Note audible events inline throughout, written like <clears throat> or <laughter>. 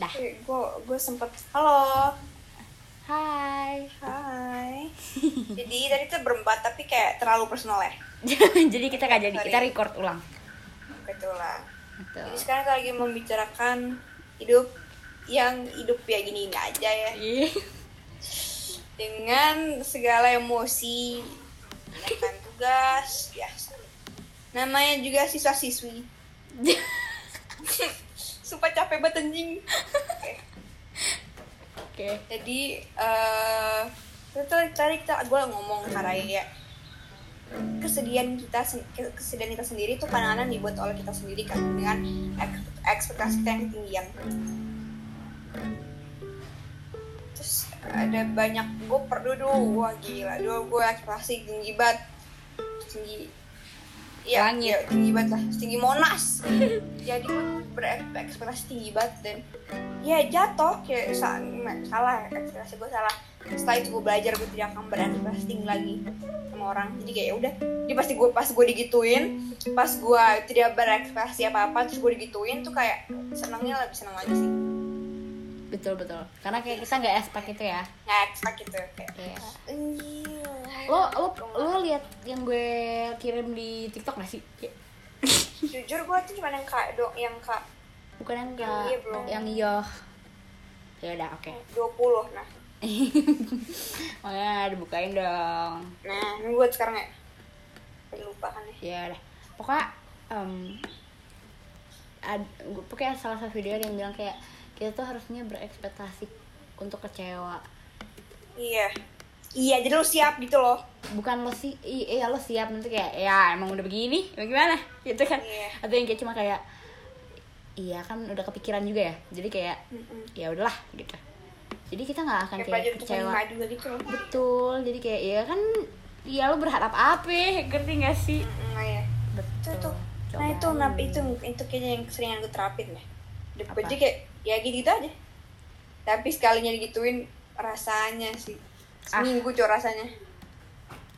Dah. gue gue sempet halo Hai. hai <laughs> jadi tadi tuh berempat tapi kayak terlalu personal ya <laughs> jadi kita gak jadi, kita record ulang. betul lah Gitu. jadi sekarang kita lagi membicarakan hidup yang hidup ya gini aja ya Ih. dengan segala emosi mengerjakan <laughs> tugas biasa namanya juga siswa supaya capek banget anjing Oke. Oke. jadi eh itu tadi kita gue ngomong ke Raya kesedihan kita kesedihan kita sendiri itu kadang-kadang dibuat oleh kita sendiri kan dengan ek- ekspektasi kita yang ketinggian terus ada banyak gue perlu dulu wah gila dulu gue ekspektasi tinggi banget tinggi Iya, Langit. ya, tinggi banget lah, tinggi monas. <laughs> Jadi berekspektasi tinggi banget dan ya jatuh kayak sa- salah ekspektasi gue salah. Setelah itu gue belajar gue tidak akan berekspektasi tinggi lagi sama orang. Jadi kayak ya udah, dia pasti gue pas gue digituin, pas gue tidak berekspektasi apa apa terus gue digituin tuh kayak senangnya lebih senang lagi sih. Betul betul. Karena kayak kita nggak expect itu ya. Nggak expect gitu kayak. Iya. "Anjir." Lo lo lo lihat yang gue kirim di TikTok gak sih? Ya. Jujur gue tuh cuma yang kak dong, yang kak Bukan yang Yang nggak iya belum. yang iyo. Ya udah oke. 20 nah. <laughs> oh ya, dibukain dong. Nah, ini buat sekarang ya. Lupa kan ya. Ya udah. Pokoknya em ad, gue pokoknya salah satu video ada yang bilang kayak kita tuh harusnya berekspektasi untuk kecewa. Iya. Iya, jadi lu siap gitu loh. Bukan lo sih, iya lo siap nanti kayak ya emang udah begini, bagaimana <laughs> gitu kan? Iya. Atau yang kayak cuma kayak iya kan udah kepikiran juga ya, jadi kayak Mm-mm. ya udahlah gitu. Jadi kita nggak akan Kayak kayak kecewa. juga gitu loh. Betul, jadi kayak ya kan ya lo berharap apa, ngerti gak sih? Mm, Nah, ya. Itu Betul. tuh. Coba. Nah, itu itu itu kayaknya yang keseringan gue terapin deh. Apa? Jadi kayak ya gitu, gitu aja. Tapi sekalinya digituin rasanya sih. Ah. Seminggu cowok rasanya.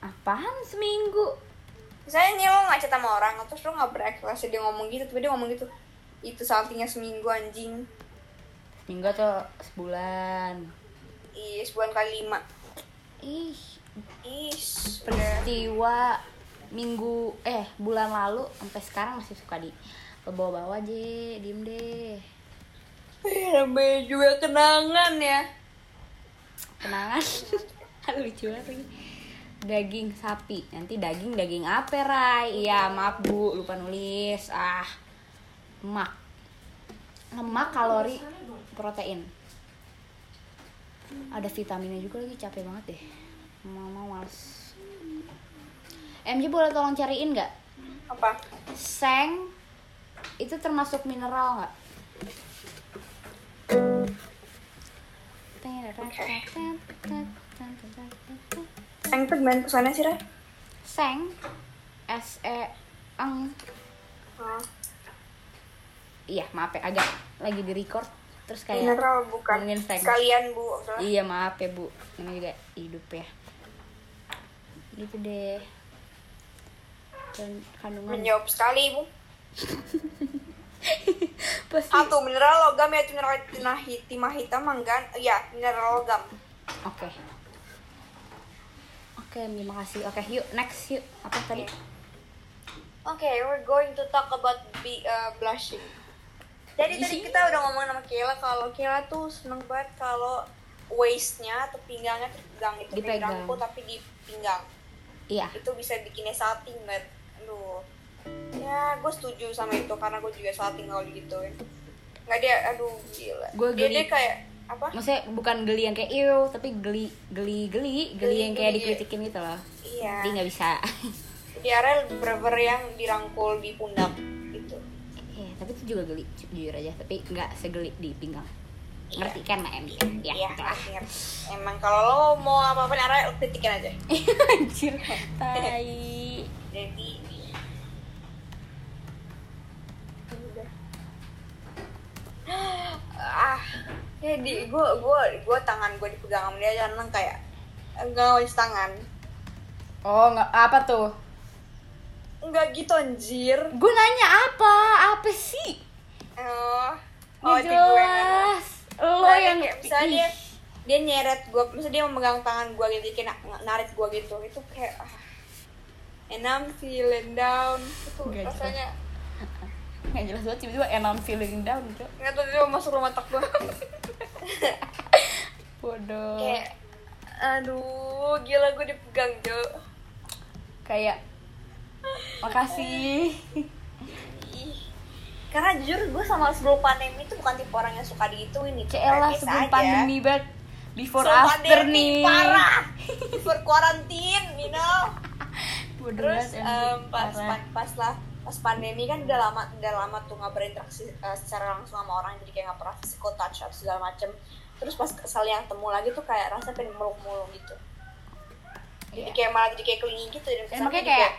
Apaan seminggu? Misalnya nih lo ngacet sama orang, terus lo gak berekspektasi dia ngomong gitu, tapi dia ngomong gitu. Itu saltingnya seminggu anjing. Seminggu atau sebulan? Iya, sebulan kali lima. Ih, Is, udah. peristiwa minggu eh bulan lalu sampai sekarang masih suka di bawa-bawa aja, diem deh. Eh, namanya juga kenangan ya. Kenangan. <laughs> Lucu banget lagi. Daging sapi. Nanti daging daging apa, Rai? Iya, maaf Bu, lupa nulis. Ah. Lemak. Lemak, kalori, protein. Ada vitaminnya juga lagi, capek banget deh. Mama males. MJ boleh tolong cariin nggak? Apa? Seng itu termasuk mineral nggak? Yang itu gimana pesannya sih, Ra? Seng S E Eng Oh, Iya maaf ya agak lagi di record Terus kayak mineral bukan. ngomongin seng. Sekalian, Bu. Udah. Iya maaf ya bu Ini juga hidup ya Gitu deh Dan kandungan Menjawab sekali, Bu. <laughs> <laughs> Pasti Satu, mineral logam yaitu mineral timah, timah hitam, manggan. Iya, mineral logam. Oke Oke terima kasih Oke yuk next yuk Apa tadi? Oke, we're going to talk about be, uh, blushing. Jadi tadi kita udah ngomong sama Kayla kalau Kayla tuh seneng banget kalau waist-nya atau pinggangnya tuh dipegang itu dirangkul tapi di pinggang. Iya Itu bisa bikinnya salting banget. Aduh. Ya, gue setuju sama itu karena gue juga salting kalau digituin. Nggak dia, aduh gila. Gua dia, geli. dia kayak apa? Maksudnya bukan geli yang kayak iu Tapi geli Geli Geli Geli yang kayak Geli-geli. dikritikin gitu loh Iya. Dia nggak bisa <laughs> Di area bener yang dirangkul di pundak gitu. Iya, tapi itu juga geli, ju- jujur aja. Tapi nggak segeli di pinggang. Iya. Ngerti kan, Mbak Em? Ya, Iya, gitu lah. ngerti, ngerti. Emang kalau lo mau apa-apa nih area lo kritikin aja. <laughs> Anjir, tai. Jadi udah. Ah, ya di gue gue gue tangan gue dipegang sama dia jangan kayak enggak ngawis tangan. Oh, nggak apa tuh? Enggak gitu anjir. Gue nanya apa? Apa sih? Oh, oh itu gue. jelas. kayak misalnya dia dia nyeret gue misalnya dia memegang tangan gue gitu kayak na- narik gue gitu itu kayak ah. and I'm feeling down itu jelas. rasanya nggak jelas banget tiba-tiba and I'm feeling down gitu nggak tahu dia masuk rumah tak gue bodoh <laughs> kayak aduh gila gue dipegang Jo kayak makasih. Ih. karena jujur gue sama sebelum pandemi itu bukan tipe orang yang suka digituin itu Kayak biasa sebelum aja. pandemi banget before Sebelum after pandemi, nih. parah. <laughs> Before quarantine you know. Bodoh terus em, pas, pas pas lah pas pandemi kan udah lama udah lama tuh nggak berinteraksi eh, secara langsung sama orang jadi kayak nggak pernah physical touch up segala macem. Terus pas saling ketemu lagi tuh kayak rasa pengen meluk-meluk gitu. Jadi Iya. kayak malah jadi kayak kelingi gitu dan kesannya makanya kayak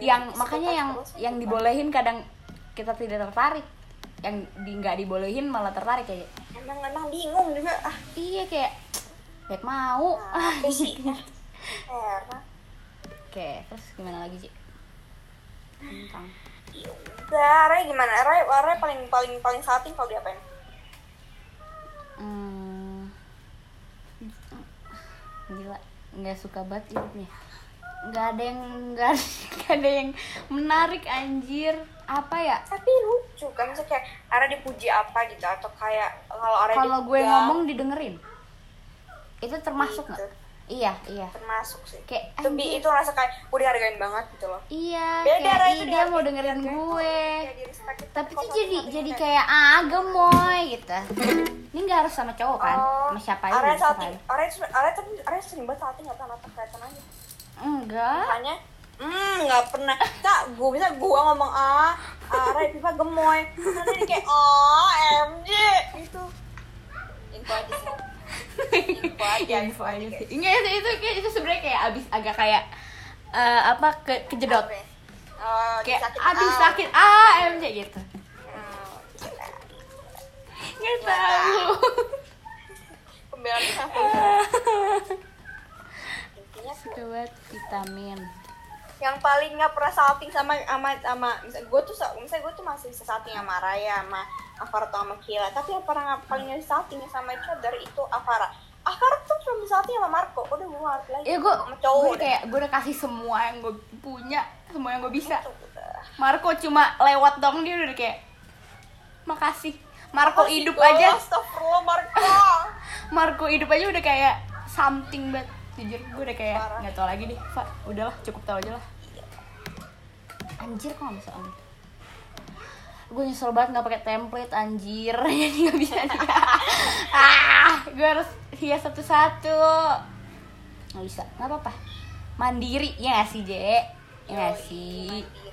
yang makanya yang terus, yang dibolehin kadang kita tidak tertarik. Yang di nggak dibolehin malah tertarik kayak emang emang bingung juga ah. Iya kayak baik mau. <laughs> Apa sih. Oke terus gimana lagi sih tentang. Udah Ray gimana? Ray Ray paling paling paling salting kalau diapain? Hmm, gila nggak suka banget hidupnya. Nggak ada yang nggak ada yang menarik anjir. Apa ya? Tapi lucu kan misalnya kayak Ara dipuji apa gitu? Atau kayak kalau Ara kalau gue ngomong didengerin. Itu termasuk Gitu. nggak iya iya. Termasuk sih. Kayak bi itu rasa kayak gue dihargain banget gitu loh. Iya beda kayak Ray ih, itu dia mau dengerin gue. Gitu. tapi tuh jadi jadi kayak- ah gemoy gitu. Ini nggak harus sama cowok kan? Oh, sama siapa aja bisa salting Ara Ara tapi Ara sering banget salting nggak apa kelihatan aja enggak. Makanya hmm nggak pernah. Tak gue bisa gue ngomong ah Ara Pipa gemoy. Nanti kayak oh MJ itu info aja sih info aja info aja sih. Enggak itu itu kayak itu sebenarnya kayak abis agak kayak eh, apa ke kejedot ya? Oh, kayak sakit abis sakit ah MJ gitu. Gila. nggak tahu. Pembelaan <laughs> suka banget vitamin yang paling nggak pernah salting sama sama sama misal gue tuh misalnya gue tuh masih bisa salting sama Raya sama Afara atau sama Kila tapi yang pernah nggak paling nggak salting sama each other itu Afara Afara tuh cuma bisa salting sama Marco udah gue nggak ngerti lagi. Ya gue sama cowok gue kayak gue udah kasih semua yang gue punya semua yang gue bisa. Itu udah. Marco cuma lewat dong dia udah kayak makasih. Marco Makasih, hidup aja. Astagfirullah Marco. <laughs> Marco hidup aja udah kayak something banget jujur gue udah kayak nggak tau lagi deh Pak udahlah cukup tau aja lah. Anjir kok nggak bisa on gue nyesel banget nggak pakai template anjir. <laughs> Jadi nggak bisa nih ah gue harus hias satu-satu. Nggak bisa. Nggak apa-apa. Mandiri ya nggak sih Je ya Yoi, sih? mandiri.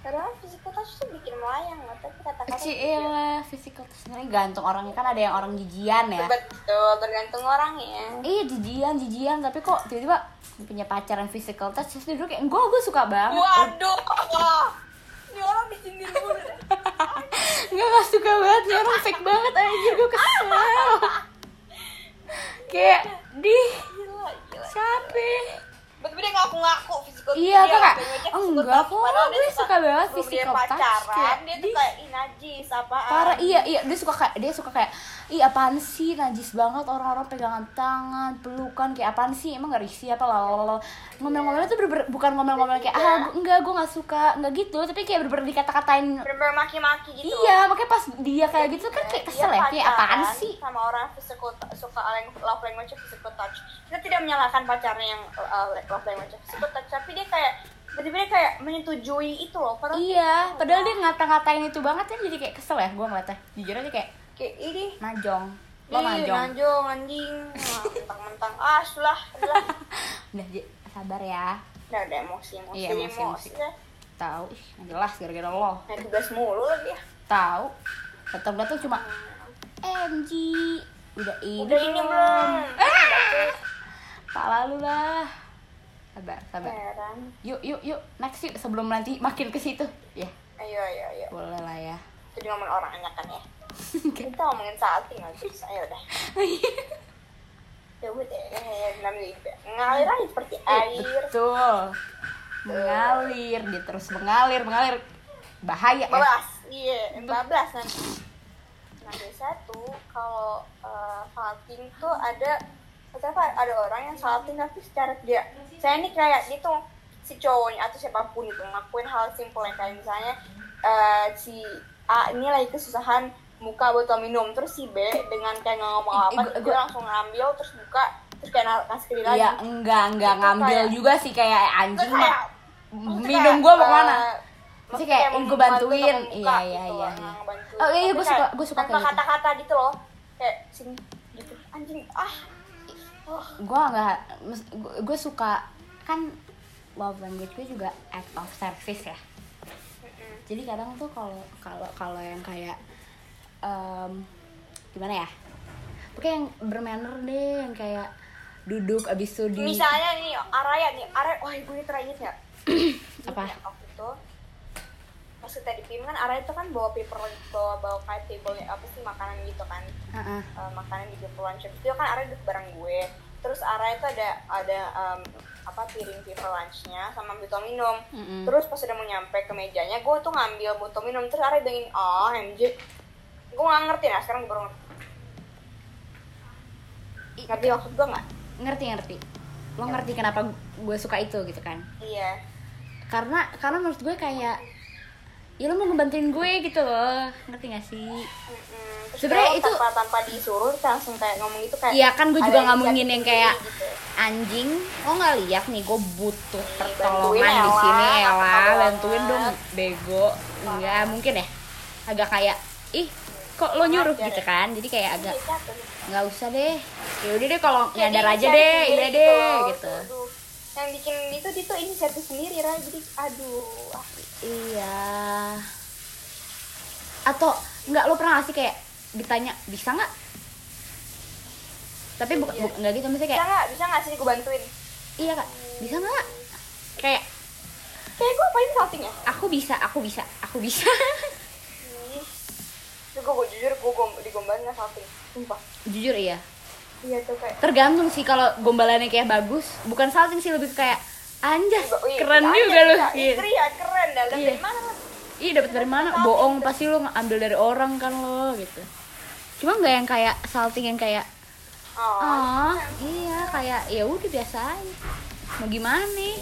Padahal physical touch tuh bikin melayang loh, tapi kata-kata Cila, physical touch sebenarnya gantung orangnya kan ada yang orang jijian ya. Betul, tergantung orangnya. Iya jijian jijian tapi kok tiba-tiba punya pacar yang physical touch terus dia dulu kayak gue gue suka banget. Waduh, wah. Ini orang mulu. deh. Nggak <laughs> nggak suka banget nih orang fake banget aja gue kesel. <laughs> kayak di Gila, gila. capek. Betul dia ngaku-ngaku physical Iya, dia aja "Oh, enggak touch." kok, gue suka banget physical dia touch, pacaran, kayak, dia tuh kayak ih najis apaan. Parah iya iya dia suka kayak dia suka kayak ih apaan sih? Najis banget orang-orang pegangan tangan pelukan kayak apaan sih? Emang gak risih apa lalalala ngomel-ngomelnya tuh bener-bener bukan ngomel-ngomel kayak ah gua- enggak gue nggak suka. Enggak gitu tapi kayak bener-bener dikata-katain. Bener-bener maki-maki gitu. iya makanya pas dia kayak gitu kan kayak kesel ya Dia kayak apaan sih? sama orang physical suka love language physical touch. Kita tidak menyalahkan pacarnya yang uh, love language physical touch tapi dia kayak tiba-tiba dia kayak menyetujui itu loh. Padahal iya padahal dia ngata-ngatain itu banget kan jadi kayak kesel ya gue ngeliatnya. Jujur aja kayak kayak ini. Najong. Lo Ih, najong. Najong anjing. Mentang-mentang ah sudah udah. <laughs> Sabar ya. Udah ada emosi emosi Iya, emosi, emosi. ya. tahu ih jelas gara-gara lo. Nah, tugas mulu lagi ya. Tahu tetap datang cuma MG udah ini udah ini belum. Eh. tak lalu lah. Sabar sabar. Heran. Yuk yuk yuk. Next yuk sebelum nanti makin ke situ. Ya. Ayo ayo ayo. Boleh lah ya. Itu ngomongin orangnya kan ya kita ngomongin salting aja ayo udah. Ya udah deh namanya ngalir aja seperti Eh, air. betul. Mengalir dia terus mengalir mengalir. Bahaya ya bablas iya bablas nanti nah biasa tuh kalau uh, salting tuh ada apa? Ada orang yang salting tapi secara dia saya ini kayak gitu si cowoknya atau siapa pun itu ngelakuin hal simpel yang kayak misalnya eh, si A ini lagi kesusahan buka botol minum terus si B dengan kayak nggak ngomong apa gua- langsung ngambil terus buka terus kayak kasih ke dia lagi Iya, enggak, enggak Itu ngambil kayak- juga sih kayak Itu anjing kayak- Minum kayak, gua mau eh, ke mana? maksudnya Maksudnya kayak, membantu "Ih, gua bantuin." Iya, iya, gitu iya, iya. Oh, iya, kayak suka- gua suka kayak gitu. kata-kata gitu loh kayak sini gitu anjing ah oh. Gue enggak gue suka kan love language gue juga act of service ya. Jadi kadang tuh kalau kalau kalau yang kayak em, gimana ya? Pokoknya yang bermanner deh, yang kayak duduk abis itu di misalnya nih Araya nih. Araya wah gue ini terakhir ya? <clears throat> Apa? waktu itu. Pas kita di PIM kan Araya itu kan bawa paper bawa bawa kayak table apa sih makanan gitu kan. Heeh. eh, makanan di paper lunch. Itu kan Araya duduk bareng gue. Terus Araya itu ada ada em, apa piring paper lunchnya sama botol minum. Mm-mm. terus pas udah mau nyampe ke mejanya gue tuh ngambil botol minum. Terus Araya bilangin oh MJ gue nggak ngerti nah sekarang gue baru ngerti. Ngerti maksud gue nggak? Ngerti ngerti. Lo ngerti kenapa gue suka itu gitu kan? iya. Karena karena menurut gue kayak ya lo mau ngebantuin gue gitu loh. Ngerti gak sih. Terus Sebenarnya itu- tanpa tanpa disuruh langsung kayak ngomong gitu kayak Iya kan gue juga ngomongin bisa yang kayak gitu. anjing lo nggak lihat nih gue butuh pertolongan di sini Apa bantuin dong bego. Enggak mungkin ya. Agak kayak ih kok lo nyuruh Ajar gitu ya. kan jadi kayak agak Iya, nggak usah deh ya udah deh kalau nyadar aja deh iya gitu deh gitu Aduh. yang bikin itu dia tuh inisiatif sendiri Ra. jadi aduh ah. iya atau nggak lo pernah gak sih kayak ditanya bisa nggak tapi bukan Iya. bu- nggak gitu misalnya bisa kayak nggak bisa nggak sih gue bantuin iya kak bisa nggak kayak kayak gue apain salting ya aku bisa aku bisa aku bisa. <laughs> Terus gue, jujur gue gom, digombalin nggak salting sumpah jujur iya iya tuh kayak tergantung sih kalau gombalannya kayak bagus bukan salting sih lebih kayak anjas Wih, keren ada, juga bisa. iya Istri ya keren dah Iya. dari mana lah Ih dapat dari mana? Bohong pasti lo ambil dari orang kan lo gitu. Cuma nggak yang kayak salting yang kayak oh, ah iya kayak ya udah biasa aja. Mau gimana nih?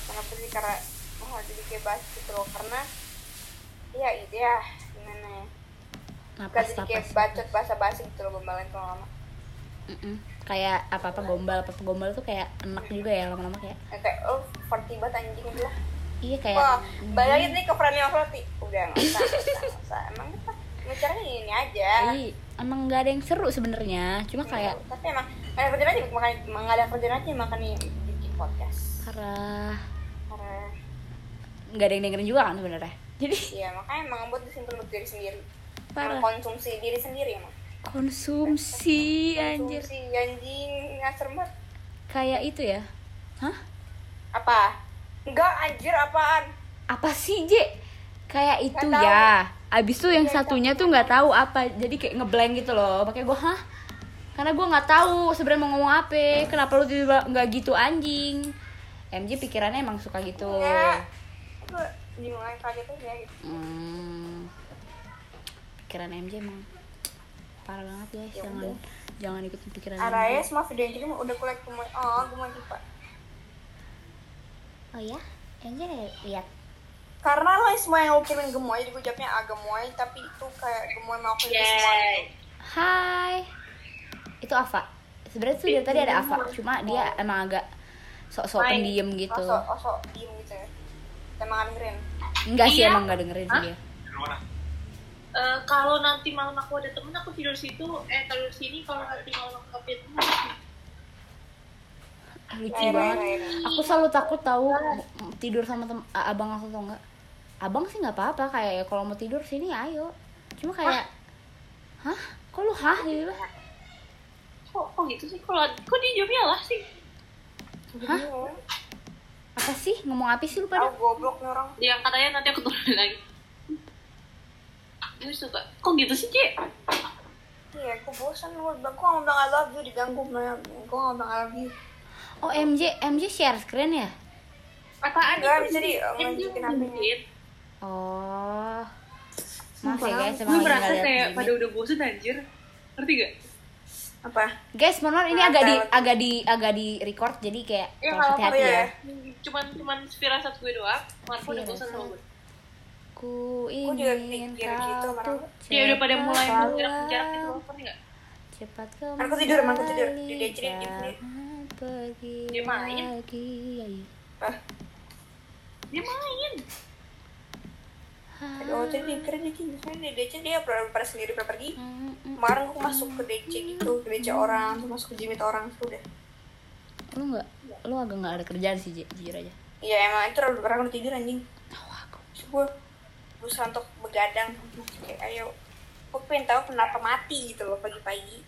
Kenapa sih karena oh jadi kayak bahas gitu loh karena iya itu ya gimana ya? Napas Gak jadi kayak bacot bahasa basi gitu loh gombalan kalau lama. Mm-mm. Kayak apa apa gombal apa apa gombal tuh kayak enak juga ya lama-lama kayak. Ya, kayak oh farty banget anjing gitu lah. Iya kayak. wah bayangin nih ke friendly sama Farty udah nggak usah nggak usah emang kita bicaranya ini aja. Ih, emang nggak ada yang seru sebenarnya. Cuma kayak tapi emang ada kerjaan aja emang nggak ada kerjaan aja makanya bikin podcast. Karena karena nggak ada yang dengerin juga kan sebenarnya. Jadi <laughs> iya makanya emang buat disimpan buat diri sendiri. Parah. emang konsumsi diri sendiri emang. Konsumsi anjir. Konsumsi anjing ngasar banget. Kayak itu ya. Hah? apa? Enggak anjir apaan? Apa sih J? Kayak itu tahu. ya. abis itu yang Nggak satunya tuh nggak tahu. apa. Jadi kayak ngeblank gitu loh. Pakai gua hah? Karena gua nggak tahu sebenarnya mau ngomong apa. Kenapa lu tiba nggak gitu anjing? MJ pikirannya emang suka gitu. Enggak gue bingung aja kaget aja gitu. Hmm, pikiran MJ emang parah banget guys Ya jangan udah. jangan ikutin pikiran Araya MJ semua video yang jadi udah kulek gemoy oh gemoy pak oh ya? MJ lihat. Karena lo semua yang lo kirimin gemoy jadi gue jawabnya ah gemoy tapi itu kayak gemoy mau ke semua gitu. Hai. Itu Ava. Sebenarnya tuh dari tadi ada Ava cuma dia emang agak sok-sok pendiam gitu. Osok, osok diem ya emang dengerin? Enggak sih Iya. emang nggak dengerin sih Hah? dia. Eh, kalau nanti malam aku ada temen aku tidur situ. Eh tidur sini kalau nanti malam aku ada temen. Aku lucu banget. aku selalu takut tahu m- tidur sama tem abang aku atau enggak. Abang sih nggak apa-apa kayak ya kalau mau tidur sini ayo. Cuma kayak hah? Kok lu hah? Gitu. Kok kok gitu sih? Kalau kok dia jawabnya lah sih? Hah? Apa sih? Ngomong apa sih lu pada Tahu goblok nih orang. Dia katanya nanti aku turunin lagi. Gue suka. Kok gitu sih Cek? iya aku bosan. Gue gue nggak bilang I love you? Diganggu gue bilang I love you? Oh MJ MJ share screen ya? Apaan? Enggak, bisa di- nunjukin HP-nya. nunjukin. oh. Maaf ya guys, gue emang lagi merasa kayak pada udah bosen anjir. Ngerti gak? Apa? Guys, mohon maaf ini Nah, agak di agak di agak di record jadi kayak Ya, hati-hati ya. ya? cuman cuman firasat gue doang Marco udah bosan sama gue Ku ingin kau gitu, Marco. untuk ya udah pada mulai cepat jarak-jarak gitu pulang. loh ngerti gak? Cepat Marco tidur, Marco tidur. Di jangan pergi Dia main. lagi. Ah, dia main oh jadi keren dia misalnya di DC dia pernah pada sendiri pernah pergi. Kemarin aku masuk ke DC gitu, ke DC orang, terus masuk ke jimit orang, terus udah. Lu nggak, lu agak nggak ada kerjaan sih, Ji- jujur aja. Iya emang itu udah pernah tidur anjing. Oh, aku. Terus gue berusaha untuk begadang, kayak ayo. Gue pengen tahu kenapa mati gitu loh pagi-pagi.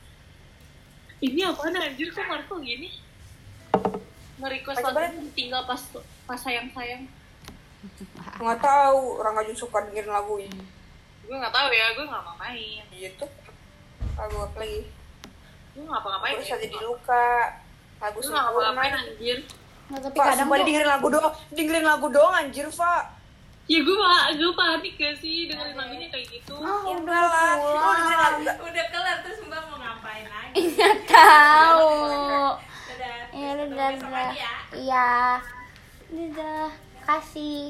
ini apaan anjir kok Marco gini nge-request lagu tinggal pas pas sayang sayang <laughs> Nggak tahu orang aja suka dengerin lagu ini. gue nggak tahu ya gue nggak ngapain Gitu. Lagu apa lagi? gue nggak ngapa-ngapain Gue ya jadi luka. Lagu gue nggak sempurna. anjir Nggak, tapi Pak, kadang tuh dengerin lagu doang, dengerin lagu doang anjir, Pak. ya gue gue panik gak sih dengerin lagunya kayak gitu Ah, Ya udah lah, dengerin lagu udah kelar terus mbak mau ngapain lagi nggak tahu. udah Ya udah, udah, besok udah. lagi ya Iya. Udah, kasih.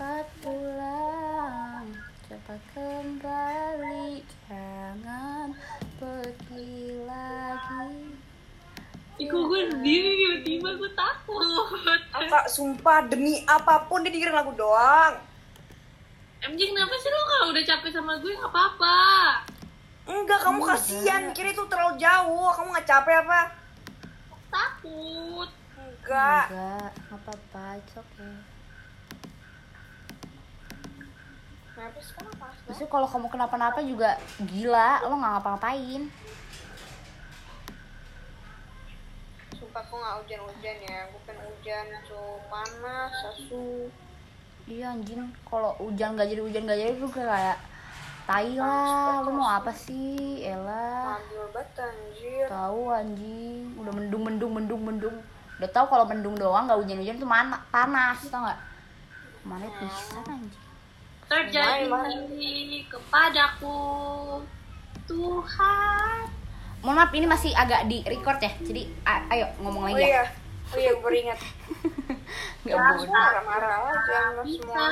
Cepat pulang, cepat kembali, jangan pergi lagi. Kok gue sendiri tiba-tiba gue takut Kak, sumpah demi apa pun dia dengerin lagu doang. MJ kenapa sih lo kalau udah capek sama gue nggak apa-apa Enggak, kamu kasihan. Kira itu terlalu jauh. Kamu nggak capek apa? takut Enggak. Enggak, nggak apa-apa, it's okay. Kenapa? Maksudnya kalau kamu kenapa-napa juga gila, lo nggak ngapa-ngapain. Sumpah aku nggak hujan-hujan ya. Pengen hujan, so panas, asu. Iya anjing, kalau hujan gak jadi hujan gak jadi tuh kayak tai lah, lu mau apa sih? Elah, Ambil anjir. tahu anjing, udah mendung mendung mendung mendung. Udah tahu kalau mendung doang gak hujan-hujan tuh mana panas, tau gak? Mana bisa anjing. Terjadi kepadaku Tuhan Mohon maaf ini masih agak di record ya, jadi ayo ngomong Oh lagi ya. iya. Oh iya, gue beringat. <laughs> Gak boleh. Marah-marah aja semua.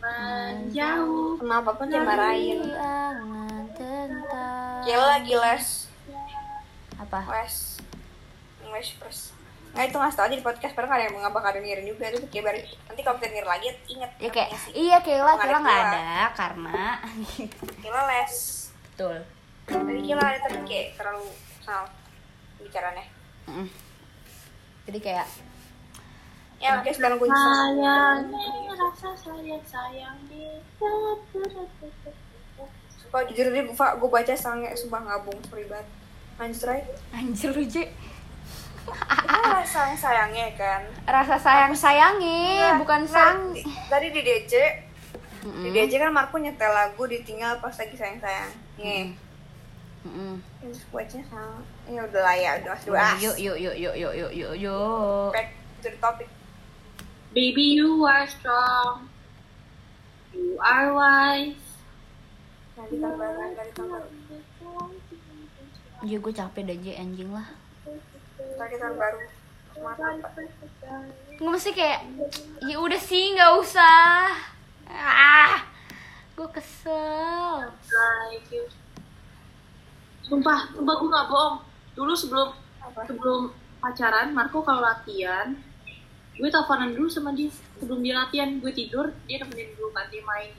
menjauh Kenapa pun dia marahin. Gila lagi les. apa? Les. English first. Nah itu ngasih tau aja di podcast, padahal gak ada yang bakal dengerin juga itu kayak baru nanti kalau kita denger lagi inget Ya kayak iya Kayla, Kayla ada nggak Kayla. ada karena <laughs> Gila les. betul. Tadi gila ada tapi kayak terlalu salah bicaranya. Mm. Jadi kayak Ya oke sekarang gue sayangnya rasa sayang sayang di Sumpah jujur deh, gue baca sangnya sumpah ngabung sorry banget. Ray. anjir lu. Ah, sayang sayangnya kan. Rasa sayang sayangi, bukan Nah, sang. di- Tadi di DC, Mm-mm. di DC kan Marco nyetel lagu ditinggal pas lagi sayang sayang. Nih, Mm-mm. terus bacanya sama. Ya udah lah ya, udah bahas. Yuk yuk yuk yuk yuk yuk yuk yuk. Back to the topic. baby you are strong you are wise Nanti tambah, nanti tambah. Iya gue capek dah Je anjing lah. Nanti tahun baru. Gue mesti kayak ya udah sih nggak usah. Ah, gue kesel. sumpah sumpah gue gak bohong dulu sebelum Apa? sebelum pacaran Marco kalau latihan gue teleponan dulu sama dia sebelum dia latihan gue tidur dia nemenin dulu kan dia main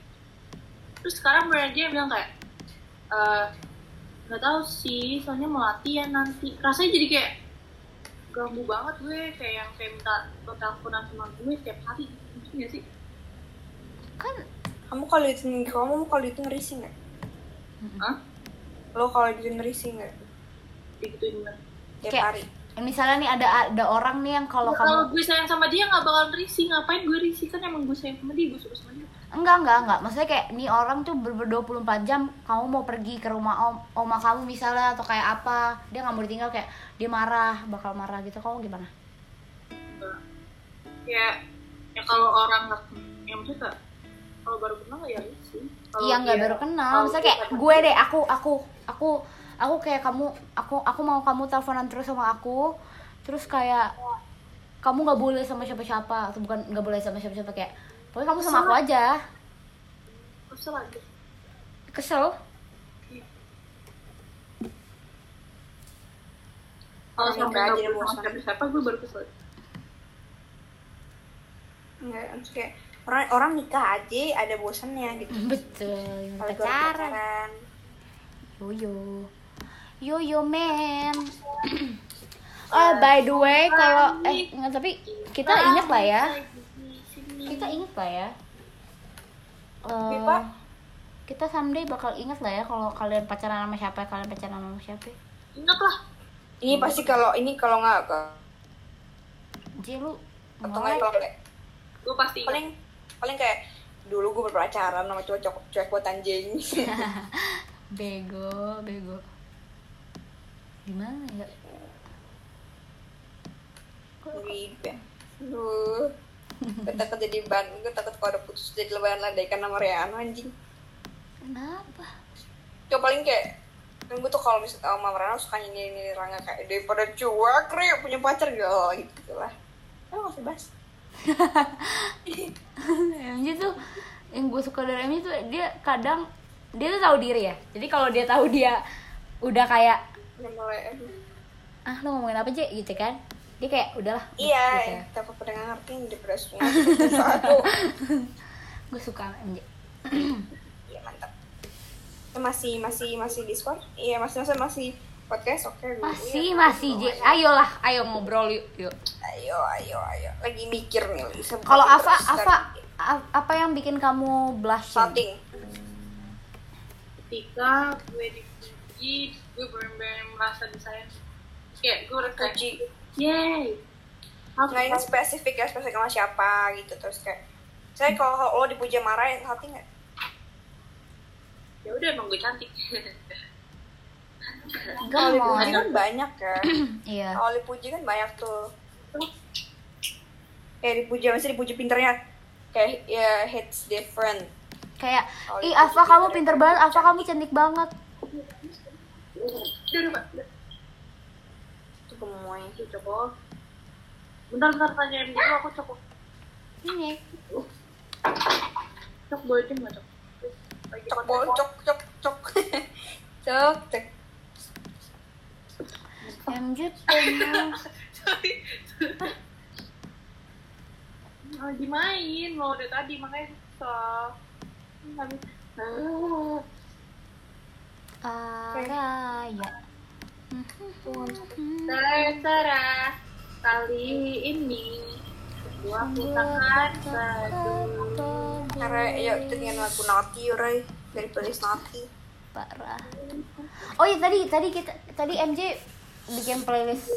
terus sekarang beneran dia bilang kayak "Eh, nggak tahu sih soalnya mau latihan nanti rasanya jadi kayak ganggu banget gue kayak yang kayak minta lo teleponan sama gue tiap hari Ngerti nggak sih Kan Kamu kalau itu kamu kalau itu ngerisi nggak? Hah? Lo kalau itu ngerisi nggak? digituin banget Tiap Kayak- hari. misalnya nih ada ada orang nih yang kalau Ya, kalau kamu gue sayang sama dia nggak bakal risih ngapain gue risih kan emang gue sayang sama dia gue suka sama dia enggak enggak enggak. Maksudnya kayak nih orang tuh ber 24 jam kamu mau pergi ke rumah om oma kamu misalnya atau kayak apa dia nggak mau ditinggal kayak dia marah bakal marah gitu. Kamu gimana? Ya ya kalau orang nggak yang maksudnya kayak, kalau baru kenal ya itu sih. Iya nggak baru kenal. misalnya dia kayak gue deh aku aku aku aku kayak kamu aku aku mau kamu teleponan terus sama aku terus kayak kamu nggak boleh sama siapa-siapa atau bukan nggak boleh sama siapa-siapa kayak pokoknya kamu sama aku aja kesel aja kesel kalau Orang sampai sama bosan. siapa siapa gue baru kesel Enggak, maksudnya kayak orang orang nikah aja ada bosannya gitu. betul Kalau pacaran. Yoyo. Yoyo man. oh <clears throat> by the way kalau eh nggak tapi kita ingat lah ya. Kita ingat lah ya. Pipa? kita someday bakal ingat lah ya kalau kalian pacaran sama siapa, kalian pacaran sama siapa. ingat lah Ini pasti kalau ini kalau nggak ke Ji lu atau mulai. nggak kalau kayak gue pasti ingat paling paling kayak dulu gue berpacaran sama cowok cowok cewek buat anjing. <laughs> bego, bego. Gimana ya? Wih, ya. Gue takut jadi ban, gue takut kalau udah putus jadi lebaran ladaikan sama Riano anjing. Kenapa? Coba paling kayak kan gue tuh kalau misalnya sama Riano suka ini ini Rangga kayak daripada cuek re punya pacar gitu gitu, gitu lah. Oh, masih bahas. MJ tuh yang gue suka dari MJ tuh dia kadang dia tuh tahu diri ya jadi kalau dia tahu dia udah kayak aduh. ah lu ngomongin apa aja gitu kan dia kayak udahlah gitu Iya, ya. takut pada nggak ngerti semua. Aduh. gue suka MJ <clears throat> Iya mantap. Eh, masih masih masih Discord? Iya masih masih masih podcast oke dulu. masih Iya, masih J ayolah ayo ngobrol yuk yuk Ayo ayo ayo. Lagi mikir nih. kalau Ava terus Ava tadi. a- apa yang bikin kamu blushing salting. ketika gue dipuji gue benar-benar merasa disayang kayak gue udah kayak Puji. Yay Nggak Nah, ini spesifik ya spesifik sama siapa gitu terus kayak saya kalau lo dipuji marah salting nggak? ya udah emang gue cantik Kalau dipuji kan banyak ya. <clears throat> iya Kalau dipuji kan banyak tuh. Kayak dipuji, masih dipuji pinternya. Kayak ya hits different. kayak ih Ava kamu pinter banget Ava cantik. kamu cantik banget gemoy. Oke, Coko bentar bentar tanyain dulu aku Coko ini Cok boleh nggak Cok Cok cok <laughs> cok cok. Cok cok. MJ pengen Sorry. lagi main lo udah tadi makanya susah Habis- Ah. Araya Terserah kali ini gua putakan baju Karena ya itu dengan lagu Naughty Ray dari playlist Naughty. parah oh iya tadi tadi kita tadi MJ bikin playlist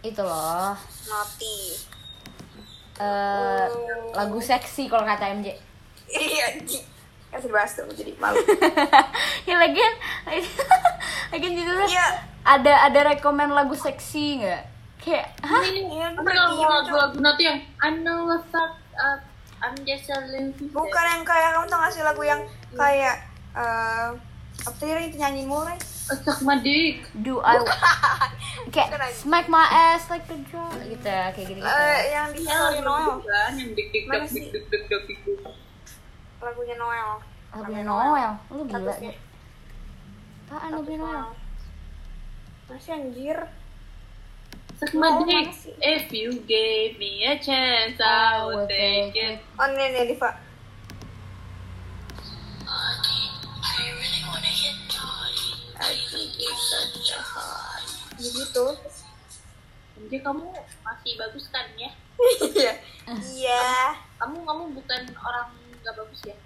itu loh Naughty. eh lagu seksi kalau kata MJ Iya. Kan sudah bahas tuh jadi malu. <laughs> ya lagian <laughs> lagian judulnya Iya. ada ada rekomen lagu seksi nggak kayak hah Iya, Apa gue lagu diem, lagu Cok. lagu nanti yang I know what's up, up I'm just a little Bukan yang kayak kamu tau gak sih lagu yang kayak eh apa sih nyanyi murah? Suck my dick do I <laughs> kayak lagi. smack my ass like the drum gitu ya, kayak gitu gitu Eh, yang di Noel. kan yang dik dik dik dik dik dik dik dik Lagunya Noel. lagunya Noel lu gila deh apaan lagunya Noel Masih anjir. Suck my Oh, dick if you gave me a chance I would take it Oh, ini nih Diva. Begitu. Jadi kamu masih bagus kan ya? <laughs> Iya. Iya. Kamu kamu bukan orang nggak bagus ya?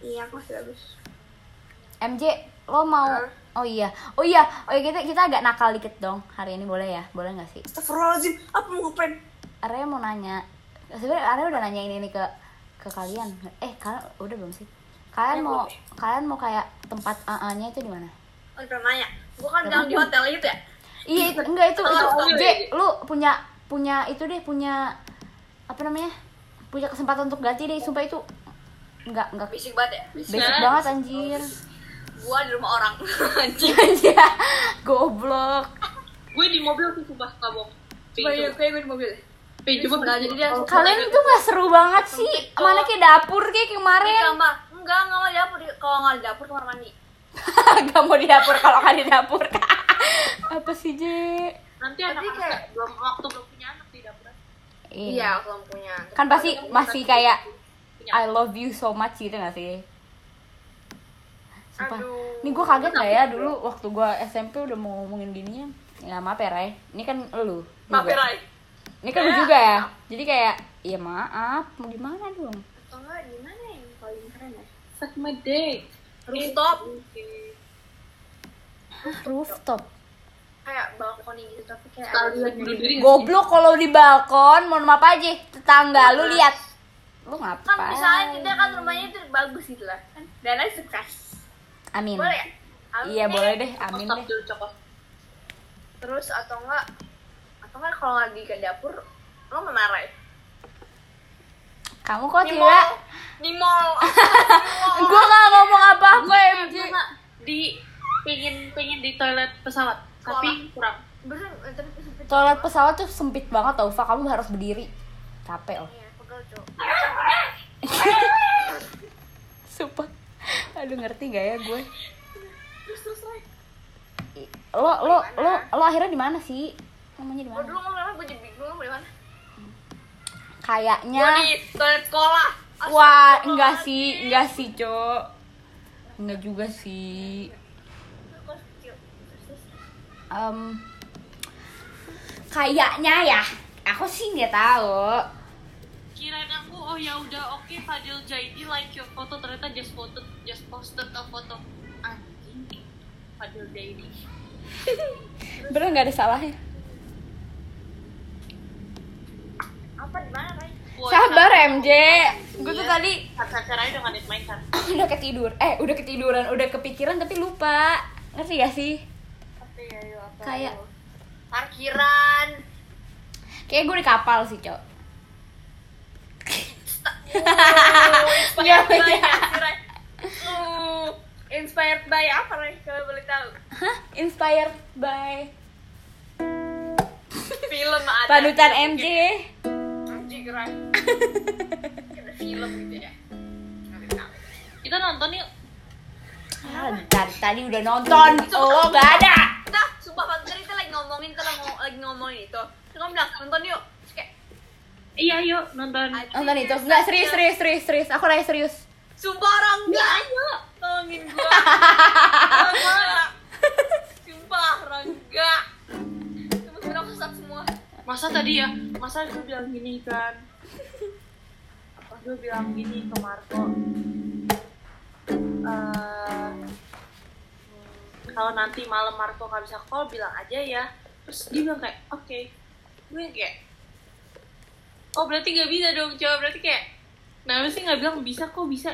Iya, aku masih bagus. MJ lo mau Hah? oh iya oh iya oh iya kita kita agak nakal dikit dong hari ini boleh ya boleh nggak sih Astagfirullahaladzim, apa mau ngapain? Arya mau nanya sebenarnya Arya udah nanya ini, ini ke ke kalian eh kalian udah belum sih kalian mau kalian mau kayak tempat AA nya itu di mana Oh, pernah nanya. Gue kan bilang di hotel itu ya. iya itu enggak itu itu J iya. lu punya punya itu deh punya apa namanya punya kesempatan untuk ganti deh sumpah itu enggak enggak Bisik banget ya. basic Bisa. banget anjir Gua di rumah orang. Anjir goblok gue di mobil tuh sumpah kabok Coba ya, kayak gue di mobil. Pengen coba jadi dia- kalian itu nggak seru banget sih mana kayak dapur kayak kemarin kamar. Enggak, enggak mau di dapur. Kalau nggak di dapur kamar mandi. Gak mau di dapur kalau <laughs> kan di dapur apa sih J nanti anak kayak- belum waktu belum punya anak di dapur Iya, kalau punya. kan pasti masih kayak I love you so much gitu gak sih Sumpah. Aduh. Ini gue kaget gak ya dulu waktu gue SMP udah mau ngomongin gininya Ya maaf ya Ray Ini kan lu Maaf juga. ya, Rai. Ini kan lu juga ya Jadi kayak Ya maaf Mau gimana dong Atau enggak di mana yang paling keren ya? suck my dick Rooftop. Rooftop Kayak balkon gitu tapi kayak bunuh diri? Goblok kalau di balkon Mohon maaf aja Tetangga lu lihat Lu kan ngapain misalnya dia kan rumahnya itu bagus gitu lah kan? Dana sukses. Amin. Boleh ya? Amin. Iya deh. boleh deh. Amin Stop deh. dulu terus atau enggak atau enggak kalau lagi ke dapur lo menarai? Kamu kok di tidak? di mall. <laughs> Gue gak ngomong apa-apa MJ Gue nggak di pengen pengen di toilet pesawat. Tapi kurang. Bener tapi sempit Toilet pesawat tuh sempit banget tau Fa. Kamu harus berdiri. Capek loh. Iya, <laughs> Sumpah Aduh ngerti gak ya gue terus terus Rai. Lo lo lo lo akhirnya di mana sih? Namanya di mana? dulu mana gue jadi bingung di mana Kayaknya di toilet sekolah Wah, enggak sih, enggak sih, Cok. Enggak juga sih. Em, kayaknya ya. Aku sih nggak tahu. Kirain aku oh ya udah oke Fadil Jaidi like your foto ternyata just posted just posted a foto anjing Fadil Jaidi <laughs> Bener nggak ada salahnya. apa di mana Sabar sabar. MJ. Gue tuh Iya. tadi Sacar aja dengan main kan <laughs> udah ketidur. Eh, udah ketiduran, udah kepikiran tapi lupa. Ngerti gak sih? ya Kayak- parkiran Kayak gue di kapal sih, Cok. Inspired by Rai? Uh, inspired by apa Rai kalau boleh tahu Hah? Inspired by film ada panutan MJ. Rai Ada film gitu ya kita nonton yuk Ah, tadi udah nonton. Oh, gak ada. Dah, sumpah kita lagi ngomongin kita lagi ngomong- lagi ngomongin itu. Terus bilang nonton yuk. Iya yuk nonton Nonton itu. Enggak serius, serius, serius, serius. Aku nanya serius. sumpah orang enggak. ayo Tolongin gua. <laughs> Enggak. Sumpah orang enggak. Temen-temen aku sesat semua. masa tadi ya masa gue bilang gini kan apa gue bilang gini ke Marco Eh, hmm, kalau nanti malam Marco nggak bisa call bilang aja ya terus dia bilang kayak oke gue kayak oh berarti nggak bisa dong coba berarti kayak nah sih nggak bilang bisa kok bisa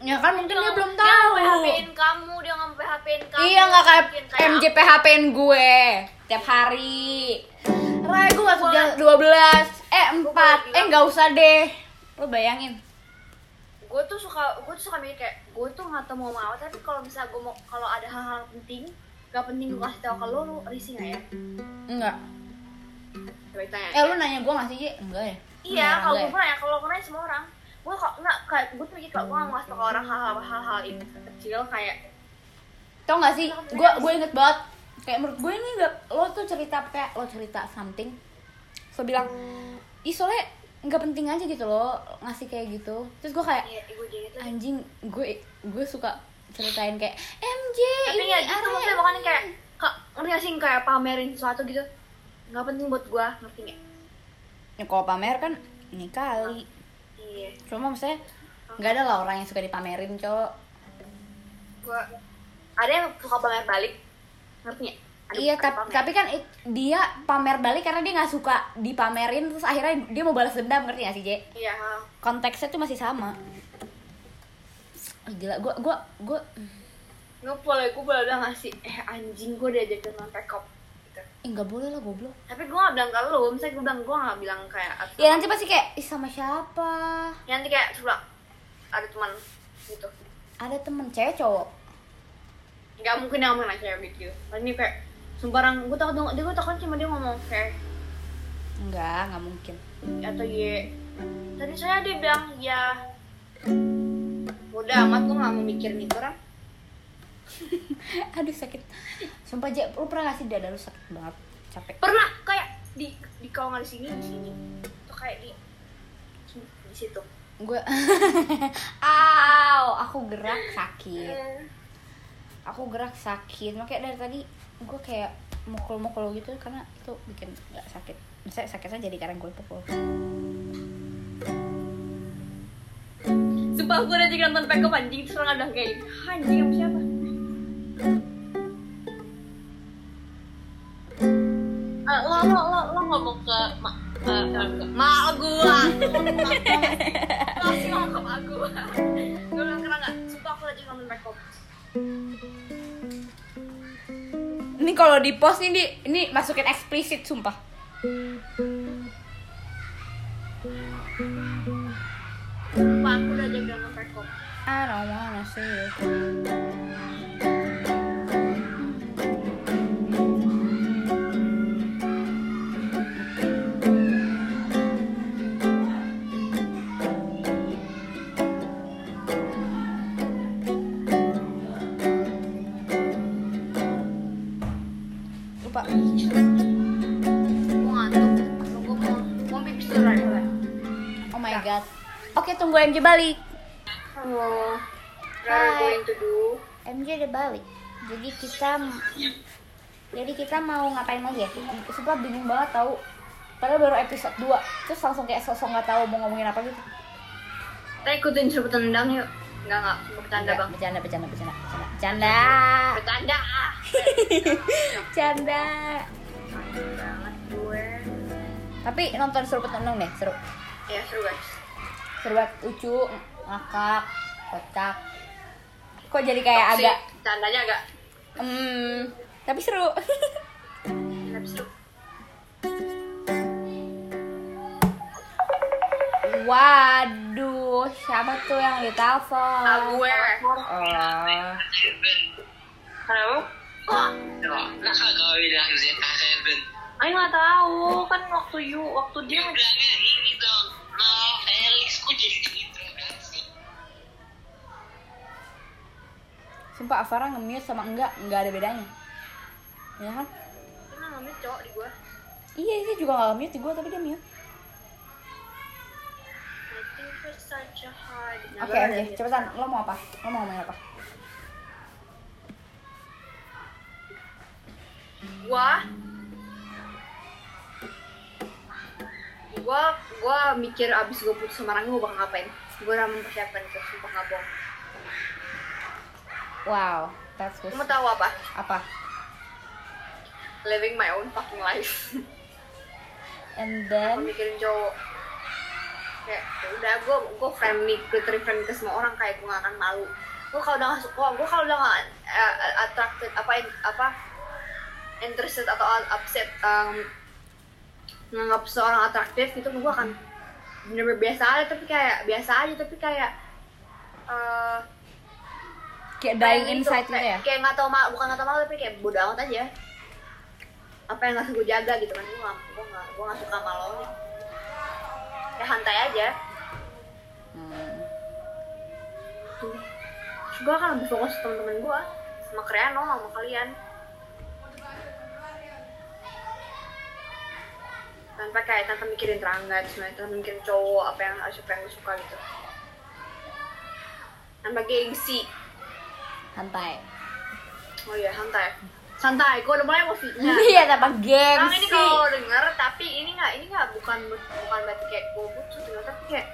Ya kan mungkin dia belum Dia tahu. PHP-in kamu, dia nggak PHP-in kamu. Iya nggak kayak MJ PHP-in gue tiap hari. Ray gue masuk jam 12 eh 4 eh nggak usah deh. Lo bayangin. gue tuh suka gue tuh suka mikir kayak gue tuh nggak tahu mau mau tapi kalau misalnya gue mau kalau ada hal-hal penting gak penting gue kasih tau ke lo lu risih nggak ya Enggak. Coba tanya Eh lu nanya gue nggak sih? Ji? Enggak ya? iya kalau gue nanya kalau gue nanya semua orang gue kok nggak kayak gue tuh kalau gue nggak tau ke orang hal-hal hal-hal ini kecil kayak Tau gak sih? Gue gue inget banget. Kayak menurut gue ini gak, lo tuh cerita kayak lo cerita something. So bilang, ih soalnya nggak penting aja gitu loh ngasih kayak gitu. Terus gue kayak iya gue jadi itu anjing gue gue suka ceritain kayak MJ tapi ini ya gitu ada maksudnya bukan kayak ngerti gak sih kayak pamerin sesuatu gitu nggak penting buat gue ngerti nggak? Ya kalau pamer kan ini kali. Iya. Cuma maksudnya nggak ada lah orang yang suka dipamerin cowok. Gue ada yang suka pamer balik ngerti nggak? Iya, tapi, tapi kan it- dia pamer balik karena dia nggak suka dipamerin terus akhirnya dia mau balas dendam ngerti gak sih, Je? iya. Konteksnya tuh masih sama. Ih, Gila, gua gua gua nggak boleh gue boleh bilang nggak sih eh anjing gue diajak nonton gitu. Eh boleh lah goblok. tapi gue nggak bilang ke lu misalnya gue bilang gue nggak bilang kayak Ya nanti pasti kayak ih sama siapa? Ya, nanti kayak coba ada teman gitu Ada temen cewek cowok. nggak mungkin yang main cewek gitu ini kayak sembarang gue takut dia gue takut cuma dia ngomong kayak Enggak, nggak mungkin. atau ye tadi saya dia bilang ya udah amat gue nggak mau mikirin itu kan <laughs> Aduh sakit. Sumpah Je, lu pernah gak sih dada lu sakit banget? Capek. pernah kayak di di kalau nggak di sini di sini tuh kayak di di situ Gue <laughs> Aw, aku gerak sakit. <laughs> Aku gerak sakit. Makanya dari tadi gue kayak mukul-mukul gitu karena itu bikin nggak sakit. Misalnya sakitnya jadi karena gue pukul. sumpah gue udah jadi nonton pekop anjing terus orang bilang kayak anjing sama siapa Ah, lo lo lo lo ngomong ke mak eh, eh, mak gua. <laughs> Masih ngomong ke mak gua. Gue bilang kena nggak? Sumpah aku lagi nonton pekop Ini kalau di post nih di, ini masukin eksplisit sumpah. sumpah aku udah jadi nonton pekop I don't wanna see you. MJ balik. halo. Hai. Hai. going to do MJ udah balik. Jadi kita jadi kita mau ngapain lagi ya? Sumpah bingung banget tahu. Padahal baru episode 2 Terus langsung kayak sosok nggak tahu mau ngomongin apa gitu. Kita ikutin seru tendang yuk. Enggak enggak, mau bercanda bang. Bercanda, bercanda, bercanda. Bercanda. Bercanda. Bercanda. Banget gue. Tapi nonton seru petendang deh, seru. Ya seru guys Seru banget, lucu, ngakak, kocak. Kok jadi kayak Toxic, agak Bercandanya agak hmm, Tapi seru. Tapi seru. Waduh, siapa tuh yang ditelepon? Ah gue Oh. halo? Oh Nakakawilang Z7. Ayo nggak tahu kan waktu you waktu dia Bilangnya ini dong, no Felix kok jadi diinterogasi. Sumpah Avara nge-mute sama enggak, enggak ada bedanya. Ya kan? Ini namanya cowok di gue Iya, dia juga gak mute di gua tapi dia mute. Hard Oke, oke, cepetan. Lo mau apa? Lo mau ngomongin apa? Gua Gua Gua mikir abis gue putus sama Rangga gue bakal ngapain Gue udah mempersiapkan itu, sumpah gak bohong Wow, that's good. Kamu tahu apa? Apa? Living my own fucking life <laughs> And Gue then mikirin cowok Kayak ya udah gue gue friendly, gue friendly ke semua orang kayak gue gak akan malu Gue kalau udah gue kalau udah gak uh, attracted apa apa interested atau upset um, menganggap seorang atraktif gitu gue akan bener-bener biasa aja tapi kayak biasa aja tapi kayak eh kayak dying kayak inside gitu, gitu ya? kayak, nggak tau mal bukan nggak tau malu tapi kayak bodoh amat aja apa yang harus gue jaga gitu kan gue nggak gue nggak gue nggak suka malu ya santai aja Hmm. Gue akan lebih fokus temen-temen gue sama Kreano sama kalian tanpa kayak tanpa mikirin terangga sebenarnya tanpa mikirin cowok apa yang harus apa yang gue suka gitu. Tanpa gengsi. Santai. oh iya santai. Santai gue udah mulai emosinya <laughs> Iya, tanpa gengsi. ini kalau denger tapi ini nggak ini nggak bukan bukan berarti kayak gue butuh denger tapi kayak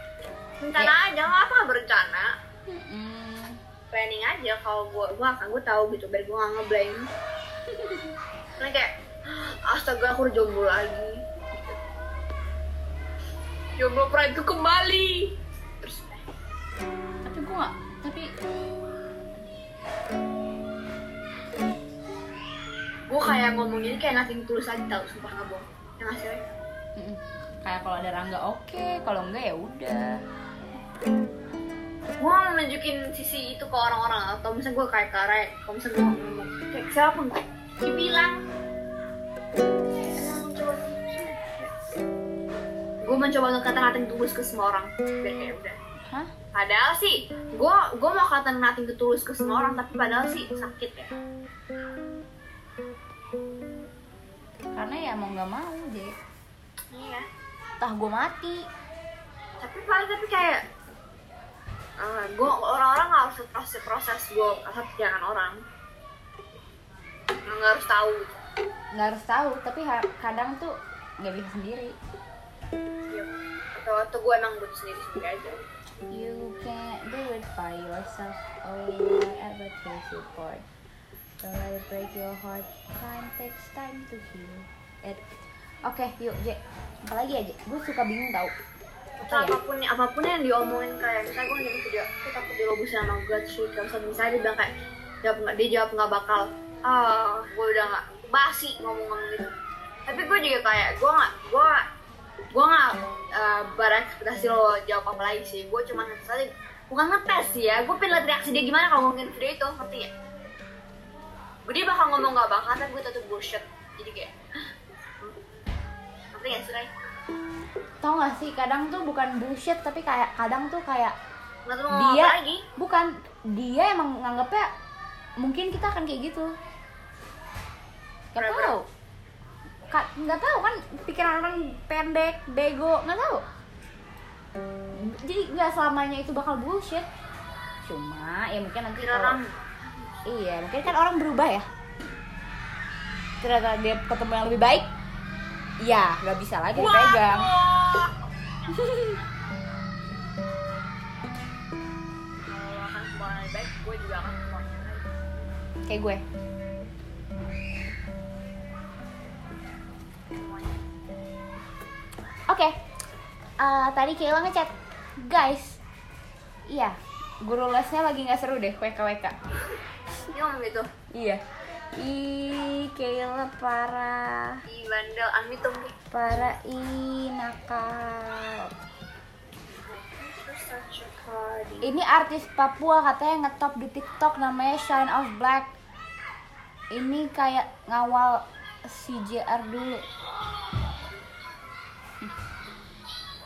rencana aja nggak apa berencana. Hmm. planning aja kalau gue gue akan gue tahu gitu biar gue nggak ngeblame <laughs> karena kayak astaga aku udah jomblo lagi jomblo pride itu kembali. Terus tapi gue gak tapi gue kayak ngomong ini kayak nothing tulus lagi tau sumpah nggak bohong. Ya nggak sih Ray? mm-mm. kayak kalau ada rangga oke. Kalau enggak ya udah. Gue mau nunjukin sisi itu ke orang-orang. Atau misalnya gue kayak kare kalau misalnya gue ngomong kayak siapa? Pun dibilang gue mencoba untuk kata nothing tulus ke semua orang. Biar kayak udah. Hah? Padahal sih gue gue mau kata nothing tulus ke semua orang tapi padahal sih sakit ya. Karena ya mau nggak mau deh iya. Tah gue mati. Tapi paling tapi kayak gue orang-orang nggak harus proses proses gue asal jangan orang nggak harus tahu. Nggak harus tahu tapi kadang tuh nggak bisa sendiri Iya. atau atau gue emang butuh sendiri sendiri aja You can't do it by yourself. Oh, whatever takes you part. Don't let it break your heart. Time takes time to heal. It. Oke, yuk, J. Apa lagi aja? Gue suka bingung tau. Apa ya? apa pun apa pun yang diomongin kayak misalnya gue ngirim video aku takut dirobosin sama gue sih kalau misalnya misalnya dia bilang kayak jawab nggak dia jawab nggak bakal ah gue udah nggak basi ngomong-ngomong gitu tapi gue juga kayak gue nggak gue gue nggak uh, berekspektasi lo jawab apa lagi sih gue cuma ngetes aja bukan ngetes sih ya gue pengen lihat reaksi dia gimana kalau ngomongin video itu ngerti ya gue dia bakal ngomong nggak bakal tapi gue tetap bullshit jadi kayak ngerti gak sih Ray? Tau gak sih, kadang tuh bukan bullshit, tapi kayak kadang tuh kayak nggak dia lagi bukan dia emang nganggepnya mungkin kita akan kayak gitu. Gak Kenapa? Nggak tahu kan pikiran orang pendek, bego, nggak tahu. Jadi nggak selamanya itu bakal bullshit. Cuma ya mungkin nanti orang iya mungkin kan orang berubah ya. Ternyata dia ketemu yang lebih baik, ya nggak bisa lagi dipegang. kalau akan semua yang baik gue juga akan semua yang baik Kayak gue. Oke, Eh, tadi Kayla ngechat, guys, iya, guru lesnya lagi nggak seru deh, WKWK. dia ngomong gitu Iya. Ih, Kayla parah, ih bandel Ami tuh nih parah, ih nakal. Ini artis Papua katanya ngetop di TikTok namanya Shine of Black. Ini kayak ngawal si JR dulu.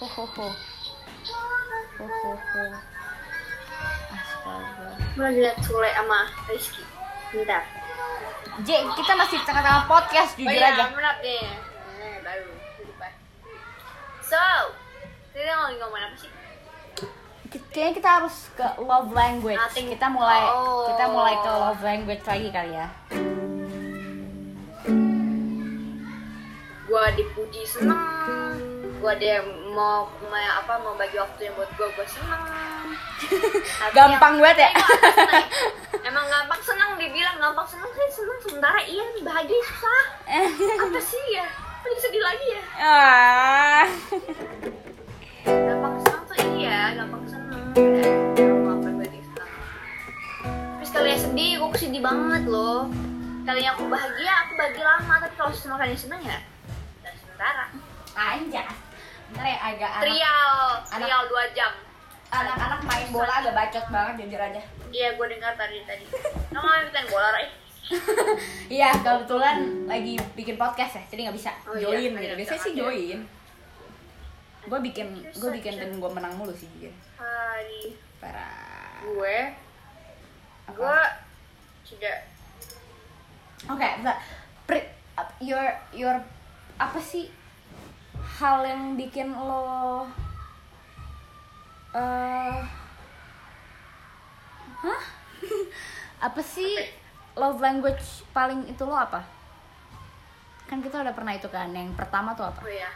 Ho ho ho. Ho ho ho. Astaga. gue lagi liat Sule sama Rizky bentar J, kita masih tengah-tengah podcast jujur oh iya aja. benar deh eh, baru lupa so yang lagi ngomongin apa sih Kayaknya kita harus ke love language. Nothing. Kita mulai Oh. kita mulai ke love language lagi kali ya. gue dipuji seneng gue dia mau mau apa mau bagi waktu yang buat gue gue seneng. <laughs> Tapi Gampang yang- banget ya. <laughs> Emang gampang seneng dibilang gampang seneng sih seneng sementara iya nih bahagia susah. <laughs> Apa sih ya? Kok sedih lagi ya? Ah. gampang seneng tuh iya gampang seneng. Tapi sekalinya sedih gue sedih banget loh. Kalinya aku bahagia aku bahagia lama. Tapi kalau sama kalian seneng ya dan sementara. Anjas. Ntar ya agak anak, trial anak- trial dua jam anak-anak main bola agak bacot banget jujur aja. iya gue dengar tadi tadi kamu mau ikutan bola Ray <laughs> Iya, kebetulan lagi bikin podcast ya, jadi nggak bisa Oh iya, join iya, gitu. Biasanya jangan sih ya. join. Gue bikin, gue bikin tim gue menang mulu sih jujur. hari Parah. gue gue tidak Oke. Pri- your your apa sih hal yang bikin lo eh Hah? <laughs> apa sih love language paling itu lo apa? Kan kita udah pernah itu kan. Yang pertama tuh apa? oh ya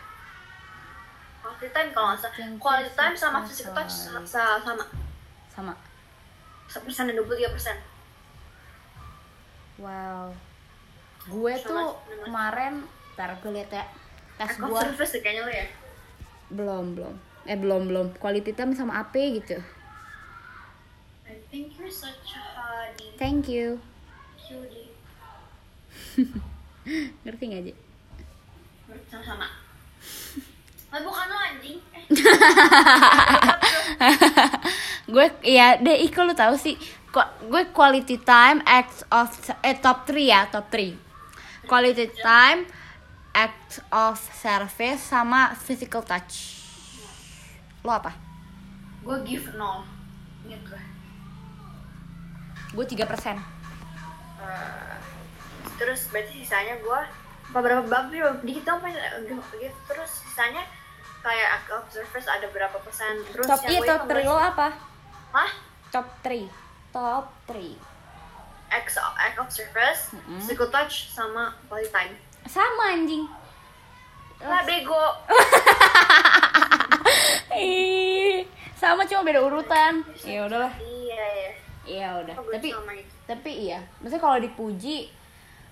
quality time kalau nggak salah quality time sama physical touch sorry. sa- sama Sama. persen dan dua puluh tiga persen Wow. gue tuh Sama- sama- kemarin ntar gue liat ya tes Aku gue service kayaknya lo ya. belum belum eh belum belum quality time sama AP gitu I think you're such a hottie. thank you Cutie. <laughs> ngerti gak aja Sama-sama. Oh, bukan lo anjing. Eh, <laughs> gue ya deh Iko lu tahu sih kok gue quality time acts of eh top 3 ya top 3 quality time act of service sama physical touch lo apa gue give nol. Ingat gue. gue 3% persen Eh, terus berarti sisanya gue beberapa bab dikit dong gitu terus sisanya kayak act of service ada berapa persen terus top iya top 3 lo apa Hah? top 3 top 3 Act of, act of service, Mm-mm. physical touch, sama quality time. Sama anjing. Lah bego. <laughs> Ih, sama cuma beda urutan. Ya udahlah. Iya ya. iya udah. Tapi tapi iya. Maksudnya kalau dipuji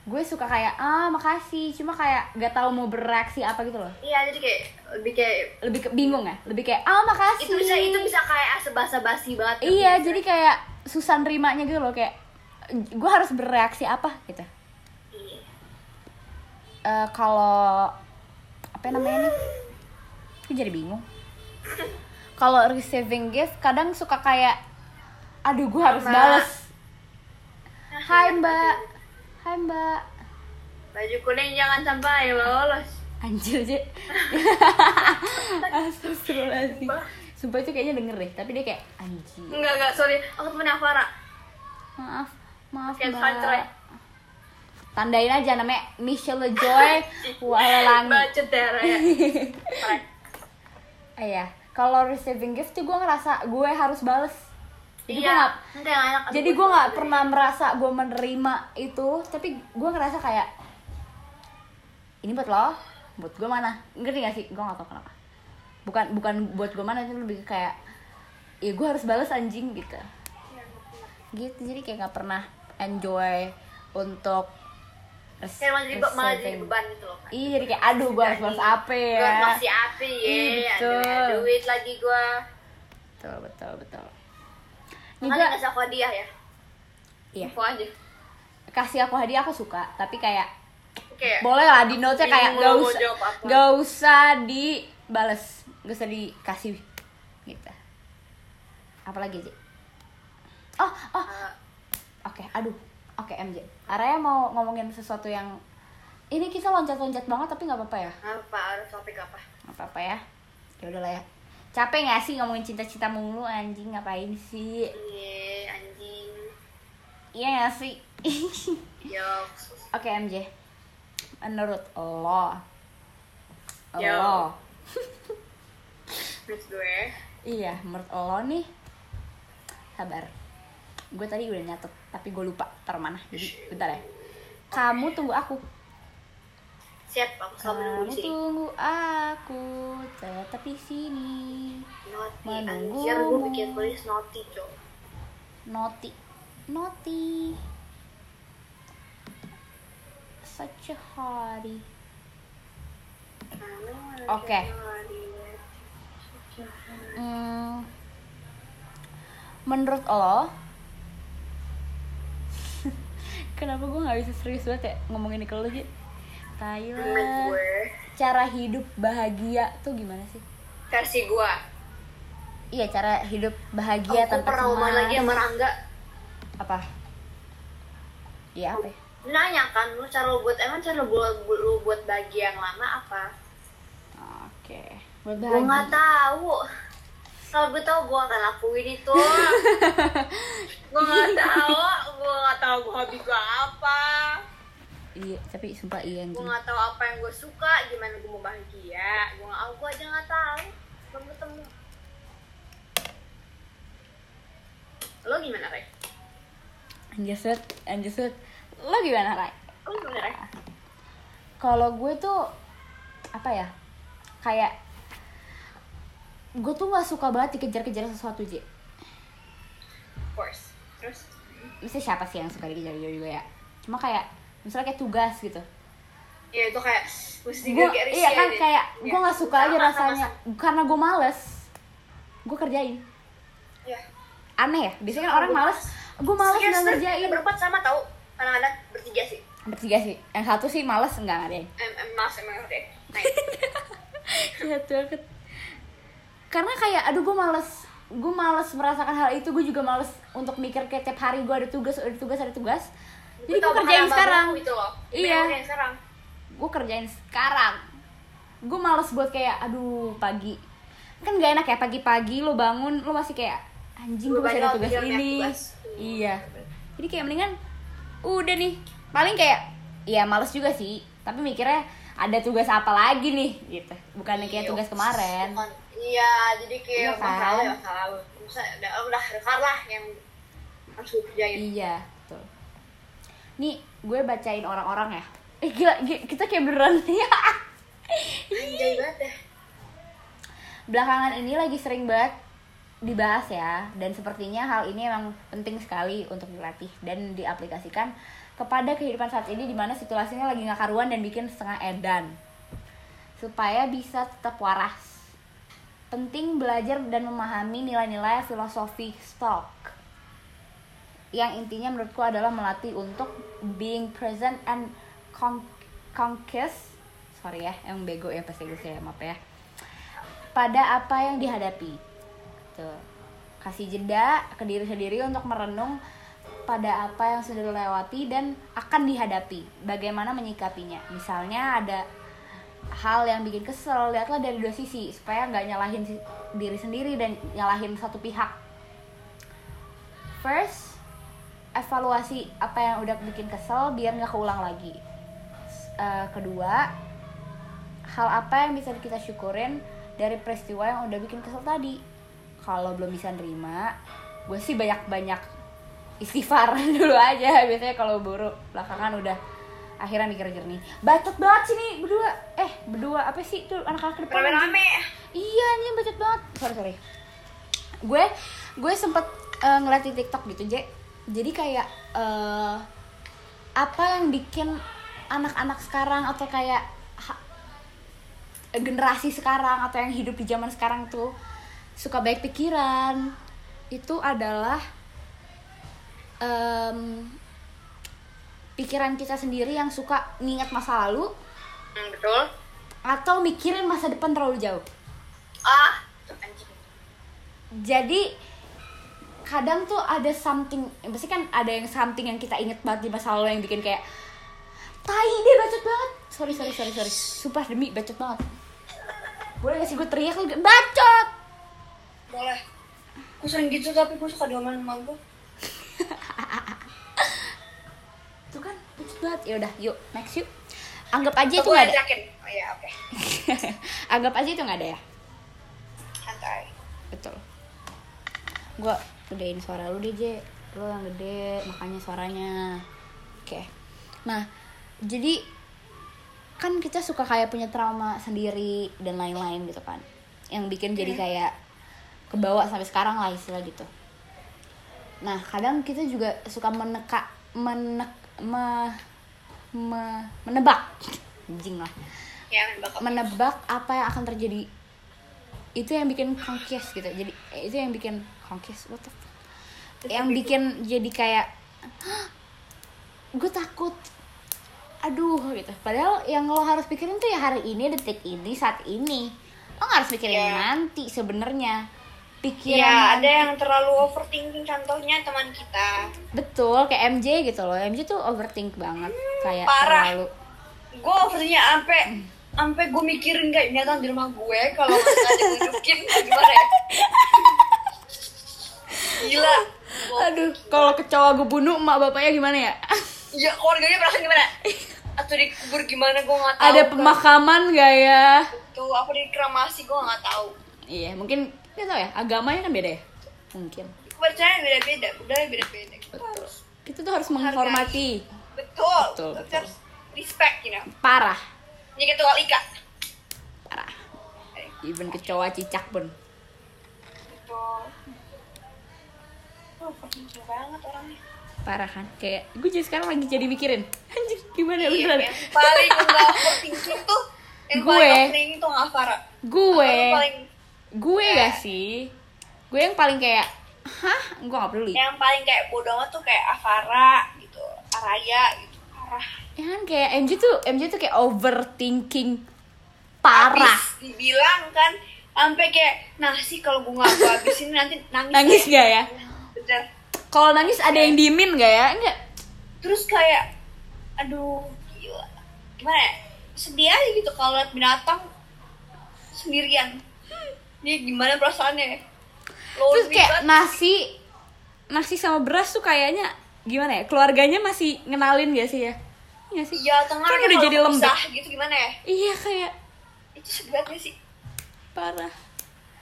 gue suka kayak ah makasih. Cuma kayak gak tahu mau bereaksi apa gitu loh. Iya jadi kayak lebih kayak lebih ke, bingung ya? Lebih kayak ah makasih. Itu bisa itu bisa kayak sebasa basi banget. iya jadi kayak susah nerimanya gitu loh. Kayak gue harus bereaksi apa? Gitu. Eh, kalau apa namanya nih? Gue jadi bingung. Kalau receiving gift kadang suka kayak aduh gue harus Ah, hai mbak. Hai mbak. Baju kuning jangan sampai lolos. anjir aja <laughs> Astagfirullahaladzim. Sumpah. Itu kayaknya denger deh, tapi dia kayak anjir. Enggak enggak. Sorry, aku temen Afara. Maaf, maaf mbak Tandain aja namanya Michelle Joy Walalangi Bacet ya. <laughs> Iya, kalau receiving gift tuh gue ngerasa gue harus bales Jadi gue Iya. gak, yang enak. jadi gue nggak pernah merasa gue menerima itu Tapi gue ngerasa kayak Ini buat lo, buat gue mana Ngerti gak sih? Gue gak tau kenapa Bukan bukan buat gue mana, itu lebih kayak Ya gue harus bales anjing gitu gitu jadi kayak nggak pernah enjoy untuk Kayak malah jadi, malah jadi beban gitu loh. iya jadi kayak aduh gue harus balas apa ya Gue masih api ya, Iya, aduh, ya, duit lagi gue. betul betul betul ini gue kasih aku hadiah ya. iya Info aja. kasih aku hadiah aku suka tapi kayak Oke. boleh lah di note kayak gak usah gak usah dibales gak usah dikasih gitu apalagi sih oh oh Eh, Oke, aduh. Oke, MJ. Araya mau ngomongin sesuatu yang ini kita loncat-loncat banget tapi nggak apa-apa ya? apa harus topik apa? Nggak apa-apa ya. Ya udahlah ya. Capek nggak sih ngomongin cinta-cinta mulu anjing ngapain sih? Iya, anjing. Iya nggak sih? <laughs> Yo. Oke MJ. Menurut lo, Yo. lo, Terus gue. iya menurut lo nih, sabar. Gue tadi udah nyatet tapi gue lupa taruh mana. Jadi bentar ya. Kamu tunggu aku. Siap, aku selalu menunggu tunggu aku tetap di sini. Menunggumu. anjir gue bikin tulis naughty, cok. Noti, noti. Such a hottie. Oke. Hmm, menurut lo, kenapa gue nggak bisa serius banget ya ngomongin ini ke lo sih? Menurut Thailand. Cara hidup bahagia tuh gimana sih? versi gue. Iya, cara hidup bahagia aku tanpa pernah ngomong lagi sama Rangga. Apa? Iya apa? ya? Nanya kan, lu cara lu buat, emang cara lu buat, lu buat bahagia yang lama apa? Oke. Buat Gue nggak tahu. Kalau gue tahu gue akan lakuin itu. <laughs> gue nggak tahu, gue nggak tahu gue hobi gue apa. Iya, tapi sumpah iya Gue nggak tahu apa yang gue suka, gimana gue mau bahagia. Gue nggak, gue aja nggak tahu. Belum ketemu. Lo gimana, Rey? Anjir, anjir. Lo gimana, Rai? Lo gimana, Rey? Kalau gue tuh apa ya? Kayak gue tuh nggak suka banget dikejar-kejar sesuatu, Ji. Of course. Terus? Mesti siapa sih yang suka dikejar-kejar juga ya? Cuma kayak misalnya kayak tugas gitu. Ya itu kayak mesti gue kayak iya kan kayak Iya. gue nggak suka aja Sama, rasanya. karena gue males gue kerjain. Ya aneh ya? Biasanya kan orang males. gue males nggak ngerjain. berempat sama tahu kadang-kadang bertiga sih. Bertiga sih. Yang satu sih males enggak ada yang em em mas emang oke nah jahat banget karena kayak aduh gue males. Gue males merasakan hal itu. Gue juga males untuk mikir kayak tiap hari gue ada tugas ada tugas ada tugas. Jadi gue kerjain sekarang. itu loh. Iya. Gue kerjain sekarang. Gue males buat kayak aduh pagi. Kan gak enak ya pagi-pagi lo bangun lo masih kayak anjing gue masih ada tugas banyak ini. tugas. iya. Jadi kayak mendingan udah nih. Paling kayak ya males juga sih. Tapi mikirnya ada tugas apa lagi nih? Gitu. Bukannya kayak Iya. tugas kemarin. Bukan- iya jadi kayak Iya kan? masalah ya masalah. Lu Bisa, udah udah rekar lah yang harus gue kerjain. Iya betul. Nih gue bacain orang-orang ya. Eh gila, gi- kita kayak beneran ya <laughs> anjay banget deh belakangan ini lagi sering banget dibahas ya. Dan sepertinya hal ini emang penting sekali untuk dilatih dan diaplikasikan kepada kehidupan saat ini di mana situasinya lagi nggak karuan dan bikin setengah edan. Supaya bisa tetap waras penting belajar dan memahami nilai-nilai filosofi stock yang intinya menurutku adalah melatih untuk being present and con conquest sorry ya yang bego ya pas Inggris ya maaf ya pada apa yang dihadapi. Tuh. Kasih jeda ke diri sendiri untuk merenung pada apa yang sudah dilewati dan akan dihadapi. Bagaimana menyikapinya. Misalnya ada hal yang bikin kesel, lihatlah dari dua sisi supaya nggak nyalahin diri sendiri dan nyalahin satu pihak. First, evaluasi apa yang udah bikin kesel biar nggak keulang lagi. Eh, kedua, hal apa yang bisa kita syukurin dari peristiwa yang udah bikin kesel tadi kalau belum bisa nerima gue sih banyak-banyak istighfar <laughs> dulu aja biasanya kalau buruk belakangan udah akhirnya mikir jernih bacot banget sih nih berdua. Eh berdua apa sih? Tuh anak-anak depan rame-rame. iya ini bacot banget. Sorry sorry. Gue gue sempet eh, ngeliat di tiktok gitu je jadi kayak eh, apa yang bikin anak-anak sekarang atau kayak ha- generasi sekarang atau yang hidup di zaman sekarang tuh suka baik pikiran itu adalah em, pikiran kita sendiri yang suka nginget masa lalu hmm, betul. atau mikirin masa depan terlalu jauh. Ah anjing. Jadi kadang tuh ada something pasti kan ada yang something yang kita inget banget di masa lalu yang bikin kayak tai deh bacot banget. Sorry sorry sorry sorry. Sumpah demi bacot banget. Boleh gak sih gue teriak lagi? Bacot! Boleh. Gue sering gitu tapi gue suka diomelin sama gue <laughs> tuh kan bacot banget. Ya udah yuk next yuk. Anggap aja itu nggak ada. oh iya oke. <laughs> Anggap aja itu nggak ada ya? Santai. Betul. Gue gedein suara lu deh Je. Lu yang gede makanya suaranya. Oke. Nah jadi kan kita suka kayak punya trauma sendiri dan lain-lain gitu kan. Yang bikin jadi kayak kebawa sampai sekarang lah istilah gitu. Nah kadang kita juga suka meneka menek me, me- menebak. Anjing lah. Ya menebak. Apa yang akan terjadi. Itu yang bikin kongkes gitu. Jadi eh, itu yang bikin kongkes what the fuck? yang bikin jadi kayak gue takut. Aduh gitu. Padahal yang lo harus pikirin tuh ya hari ini detik ini saat ini. Lo nggak harus pikirin Iya. nanti sebenarnya pikiran ya ada yang terlalu overthinking contohnya teman kita. Betul kayak MJ gitu loh. MJ tuh overthink banget. Kayak parah. terlalu gue overthinknya sampai sampai gue mikirin kayak binatang di rumah gue kalau nggak nunjukin gimana ya? Gila. Aduh kalau kecoa gue bunuh emak bapaknya gimana ya? Ya keluarganya perasaan gimana? Atau dikubur gimana gue nggak tahu ada kan. pemakaman gak ya? Tuh apa dikremasi gue nggak tahu. Iya mungkin nggak tahu ya agamanya kan beda ya? Mungkin. Kepercayaan beda beda budaya beda beda betul. kita tuh harus menghormati. betul. Betul, Kita betul. harus respect you know. Parah. Ini ketua ika parah. Even kecoa cicak pun. Betul. Oh banget orangnya. Parah kan? Kayak gue jadi sekarang lagi jadi mikirin anjir gimana Iya, beneran? paling nggak overthinking tuh yang Gue. paling overthinking tuh Farah. Gue. Paling gue gak sih? Gue yang paling kayak hah? Gue gak peduli. Yang paling kayak bodoh tuh kayak Avara gitu Araya gitu parah ya kan kayak MJ tuh MJ tuh kayak overthinking parah. Habis dibilang kan sampai kayak nasi kalau gue nggak gue habisin nanti nangis <laughs> nangis ya. gak ya? Bener. kalau nangis ada yang diemin gak ya? Enggak. Terus kayak aduh gila. Gimana ya? Sedih aja gitu kalau liat binatang sendirian dia gimana perasaannya terus Lonely kayak banget. nasi nasi sama beras tuh kayaknya gimana ya keluarganya masih ngenalin gak sih ya Iya sih Iya, tengah Kan udah jadi lembek. gitu gimana ya? iya kayak Itu sedih gak sih? parah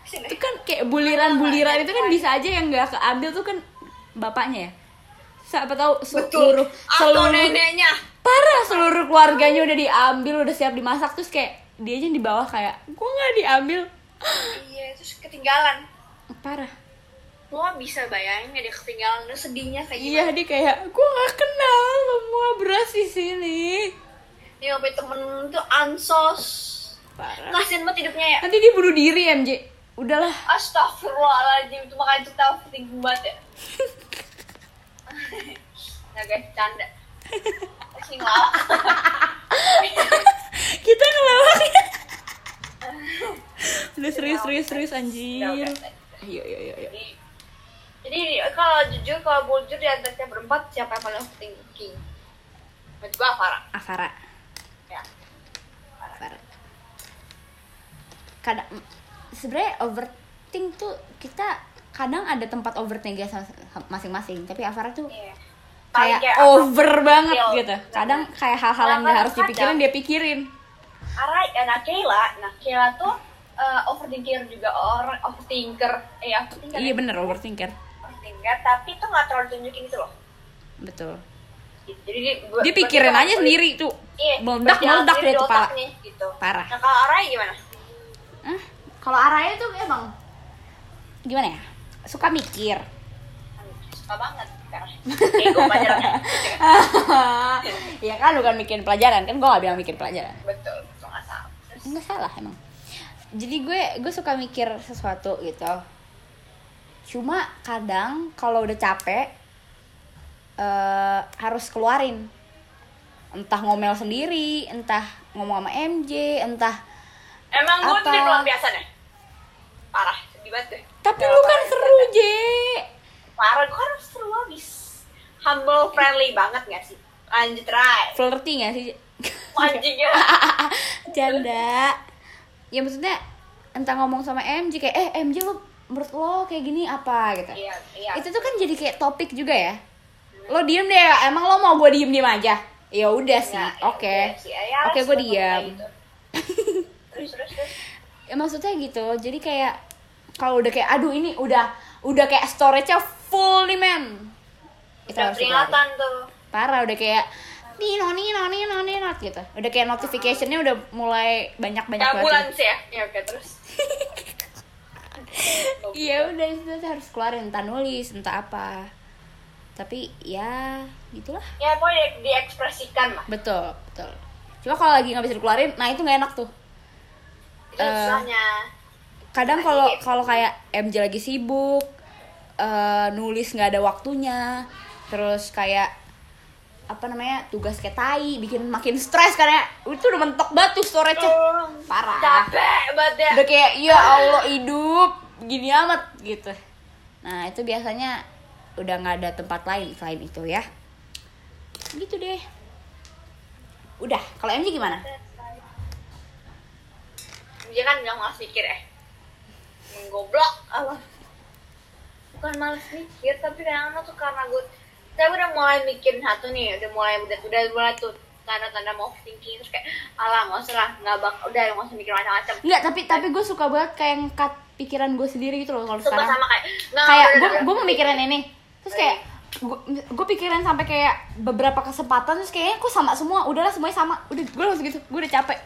Sini. itu kan kayak buliran-buliran itu kan bisa aja yang nggak keambil tuh kan bapaknya ya siapa tahu seluruh Atau seluruh neneknya. parah seluruh keluarganya udah diambil udah siap dimasak terus kayak dia aja di bawah kayak gua nggak diambil Iya, terus ketinggalan. parah Lo bisa bayangin ya dia ketinggalan lu sedihnya kayak iya dia kayak gua nggak kenal semua beras di sini Dia sampai temen tuh ansos. parah Kasian banget hidupnya ya. nanti dia bunuh diri MJ udahlah Astagfirullahaladzim, itu makanya kita overthinking banget ya. <laughs> nah guys, canda. Ngelawak. <laughs> kita ngelawak ya <laughs> <laughs> udah serius serius serius anjir ayo ayo, ayo. Jadi, jadi kalau jujur, kalau bujur di antara kita berempat, siapa yang paling overthinking? Menurut gua Farah. Avara Ya. Avara kadang sebenarnya overthink tuh kita kadang ada tempat overthink ya masing-masing tapi Avara tuh Iya. Paling kayak apa? over banget Feel. gitu kadang kayak hal-hal yang gak harus dipikirin kadang- dia pikirin Arai, ya, nah Kayla, nah Kayla tuh eh, overthinker juga orang overthinker, eh overthinker, iya ya? bener overthinker overthinker, tapi tuh nggak terlalu tunjukin itu loh. betul Gitu. Jadi dia, dia pikirin dia aja sendiri tuh Iya, meledak meledak sendiri deh di kepala gitu. Parah. Nah kalau Arai gimana? Hah? kalau Araya tuh emang gimana ya suka mikir Suka banget karena ego pelajarannya. <laughs> ya kan bukan mikirin pelajaran kan gue gak bilang mikir pelajaran Betul, itu nggak salah. Nggak salah emang jadi gue gue suka mikir sesuatu gitu cuma kadang kalau udah capek eh harus keluarin entah ngomel sendiri entah ngomong sama MJ entah Emang gue Apa? tuh luar biasa deh. Parah, sedih banget deh. tapi Gak lu kan seru. J Parah, gue kan seru abis. Humble, friendly banget gak sih? Lanjut, Rai. flirty gak sih J? Anjing ya. <laughs> Janda ya maksudnya entah ngomong sama MJ kayak eh MJ lu menurut lo kayak gini apa gitu Iya, iya. itu tuh kan jadi kayak topik juga ya lo diem deh emang lo mau gue diem diem aja ya udah sih Ya, ya oke udah sih. Ya, oke gue sebenarnya diam gitu. <laughs> terus, terus, terus. ya maksudnya gitu jadi kayak kalau udah kayak aduh ini udah udah kayak storage-nya full nih men itu Udah harus peringatan tuh. parah udah kayak nino nino nino nino gitu udah kayak notificationnya udah mulai banyak banyak Ambulans ya. Ya oke, terus. <laughs> iya udah itu harus keluarin entah nulis entah apa tapi ya gitulah Ya pokoknya diekspresikan lah. betul betul cuma kalau lagi nggak bisa dikeluarin nah itu nggak enak tuh Itu susahnya. kadang kalau kalau kayak MJ lagi sibuk eh, nulis nggak ada waktunya terus kayak apa namanya tugas kayak tai bikin makin stres karena itu udah mentok batu storage Oh, parah. Capek banget ya. udah kayak ya Allah hidup. Gini amat gitu. Nah itu biasanya udah nggak ada tempat lain selain itu ya. Gitu deh. Udah kalau MJ gimana? Dia kan bilang malas mikir eh. Menggoblok apa? Bukan malas mikir, tapi kadang-kadang tuh karena gue saya udah mulai mikirin satu nih, udah mulai udah udah mulai tuh tanda-tanda mau thinking terus kayak alah nggak usah lah nggak bak udah nggak usah mikir macam-macam. Enggak, tapi tapi gue suka banget kayak ngkat pikiran gue sendiri gitu loh kalau sekarang. sama kayak nggak kayak gue gue udah. memikirin ini. Terus kayak gue pikirin sampai kayak beberapa kesempatan terus kayaknya kok sama semua. Udahlah semuanya sama. Udah gue langsung gitu gue udah capek.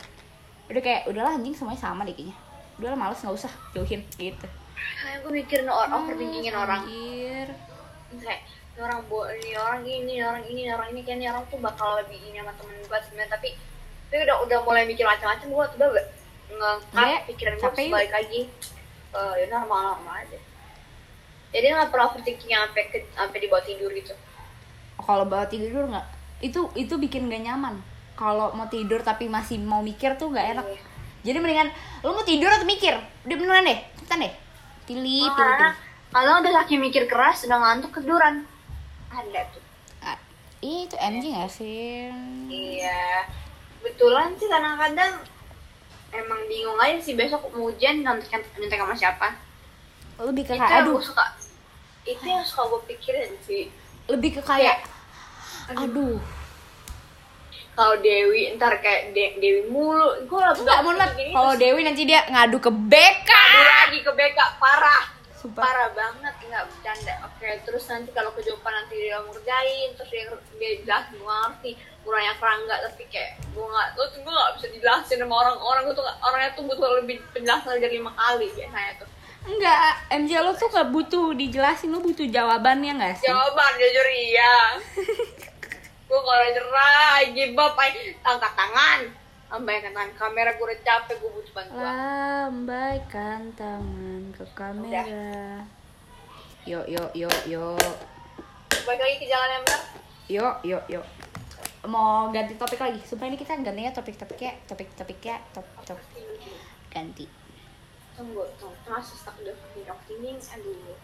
Udah kayak udahlah anjing semuanya sama deh kayaknya. Udahlah males nggak usah jauhin gitu. Kayak gue mikirin orang overthinkingin orang. Kayak ini orang bo ini orang ini orang ini orang ini kayak ini orang tuh bakal lebih ini sama temen gue sebenarnya. Tapi tapi udah udah mulai mikir macam-macam gue udah gak ngangkat Iya, pikiran gue balik lagi. Ke ya normal normal aja. Jadi nggak pernah overthinking sampai ke sampai dibawa tidur gitu. Kalau bawa tidur nggak? Itu itu bikin gak nyaman. Kalau mau tidur tapi masih mau mikir tuh nggak enak. Iya. jadi mendingan lu mau tidur atau mikir? Udah beneran deh cepetan deh. Tilip, karena tilip. kalau udah saking mikir keras udah ngantuk ketiduran ada tuh. Ah, itu MJ gak sih? Iya, kebetulan sih kadang-kadang emang bingung aja sih besok mau hujan nyontek nyontek sama siapa. lebih ke kayak aduh. suka. Itu yang suka gue pikirin sih. lebih ke kayak aduh. Kalau Dewi ntar kayak De- Dewi mulu, gue nggak mau kalau Dewi nanti dia ngadu ke BK lagi ke BK parah. Sumpah. Parah banget nggak bercanda. Oke, terus nanti kalau kejupan nanti dia ngerjain, terus dia dia jelasin gue ngerti, kurangnya kerangga tapi kayak gue nggak, lu tuh gue nggak bisa dijelasin sama orang-orang gue tuh orangnya tuh butuh lebih penjelasan dari lima kali biasanya tuh. enggak MJ lo tuh gak butuh dijelasin lo butuh jawabannya gak sih Jawaban jujur iya. <laughs> gue kalau nyerah, give up, angkat tangan. Lambaikan tangan kamera gue udah capek, gue butuh bantuan. lambaikan tangan ke kamera. Yuk yuk yuk yuk Balik lagi ke jalan yang benar. yuk yuk yuk mau ganti topik lagi? Supaya ini kita gantinya topik-topiknya topik-topiknya top top. Ganti. Tunggu, tunggu, masih stuck di Rock. Timing, aduh.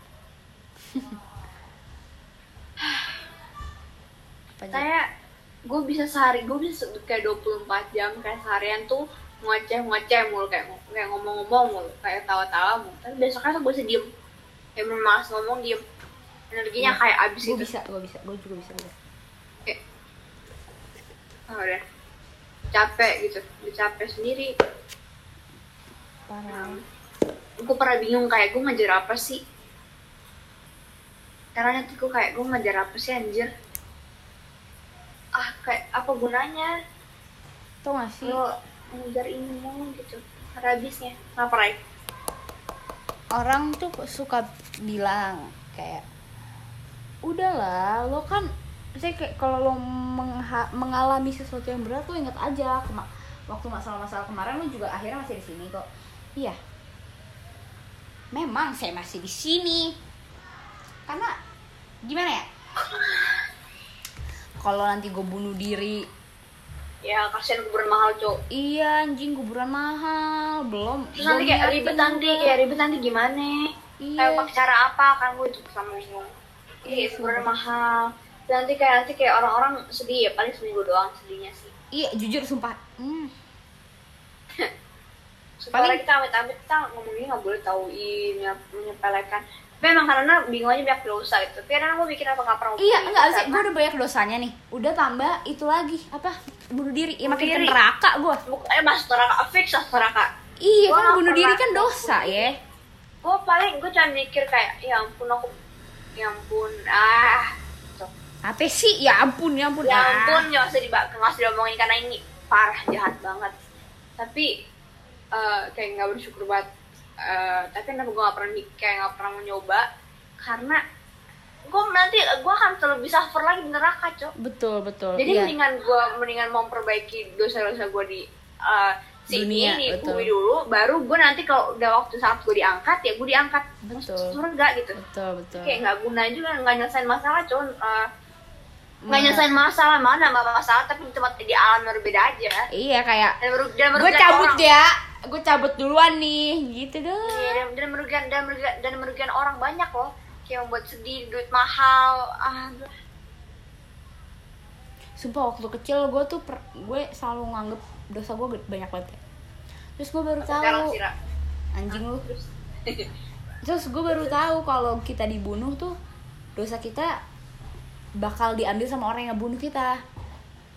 apa? Gue bisa sehari, gue bisa kayak 24 jam kayak seharian tuh ngoceh ngoceh mulu kayak kayak ngomong-ngomong mulu kayak tawa-tawa mulu. Tapi besoknya tuh gue bisa diem. Kayak bener malas ngomong diem. Energinya kayak abis gue gitu. bisa gue bisa gue juga bisa udah kayak oh, udah capek gitu udah capek sendiri. Parah. Gue pernah bingung kayak gue ngejar apa sih? Karena nanti gue kayak gue ngejar apa sih anjir ah kayak apa gunanya? Tau gak sih? Lo ngejar ini mulu gitu habisnya. Kenapa Rai? orang tuh suka bilang kayak udahlah lo kan saya kayak kalau lo mengha- mengalami sesuatu yang berat lo inget aja Kema- waktu masalah-masalah kemarin lo juga akhirnya masih di sini kok. Iya. Memang saya masih di sini. Karena gimana ya kalau nanti gue bunuh diri. Ya kasihan kuburan mahal cok iya anjing kuburan mahal. Belum terus nanti kayak ribet nanti kayak ribet nanti gimana? Iya. kayak pakai cara apa? Kan gue juga sama bingung. Iya kuburan mahal. Nanti kayak nanti kayak orang-orang sedih ya paling seminggu doang sedihnya sih. Iya jujur sumpah. Hmm. <laughs> Paling- kita amit-amit kita ngomongnya nggak boleh tauin, nyep- menyepelekan. Tapi emang karena bingung aja banyak dosa gitu. Tapi kadang gue mikir apa nggak pernah Iya, enggak itu sih. karena Gue udah banyak dosanya nih. Udah tambah itu lagi apa? Bunuh diri. Ya makin ke diri. neraka gue. Bukannya masuk neraka, fix masuk neraka. Iya Gua kan bunuh diri kan dosa ya. Gue paling gue cuma mikir kayak, ya ampun aku, ya ampun, ah, gitu. Apa sih? Ya ampun, ya ampun. ya ah. ampun nggak usah dibak nggak usah diomongin karena ini parah jahat banget. Tapi eh, kayak nggak bersyukur banget. Eh, tapi kenapa gue nggak pernah kayak nggak pernah mau nyoba karena gue nanti gue akan terlalu bisa suffer lagi di neraka cok. Betul, betul. Jadi iya. mendingan gue mendingan memperbaiki dosa-dosa gue di uh, sini Dunia, di betul. bumi dulu, baru gue nanti kalau udah waktu saat gue diangkat ya gue diangkat Betul. surga gitu. Betul, betul. Kayak nggak guna juga nggak nyelesain masalah cuman uh, nggak nyelesain masalah mana nggak masalah tapi di tempat di alam berbeda aja. Iya kayak Dan dan gue cabut orang. ya. Gue cabut duluan nih, gitu Iya, dong. dan, dan merugikan dan merugikan dan merugikan orang banyak loh. Kayak membuat sedih, duit mahal, ah. Sumpah waktu kecil gue tuh per- gue selalu nganggep dosa gue banyak banget. ya. Terus gue baru tahu anjing lu. <laughs> Terus Terus gue baru tahu kalau kita dibunuh tuh dosa kita bakal diambil sama orang yang bunuh kita.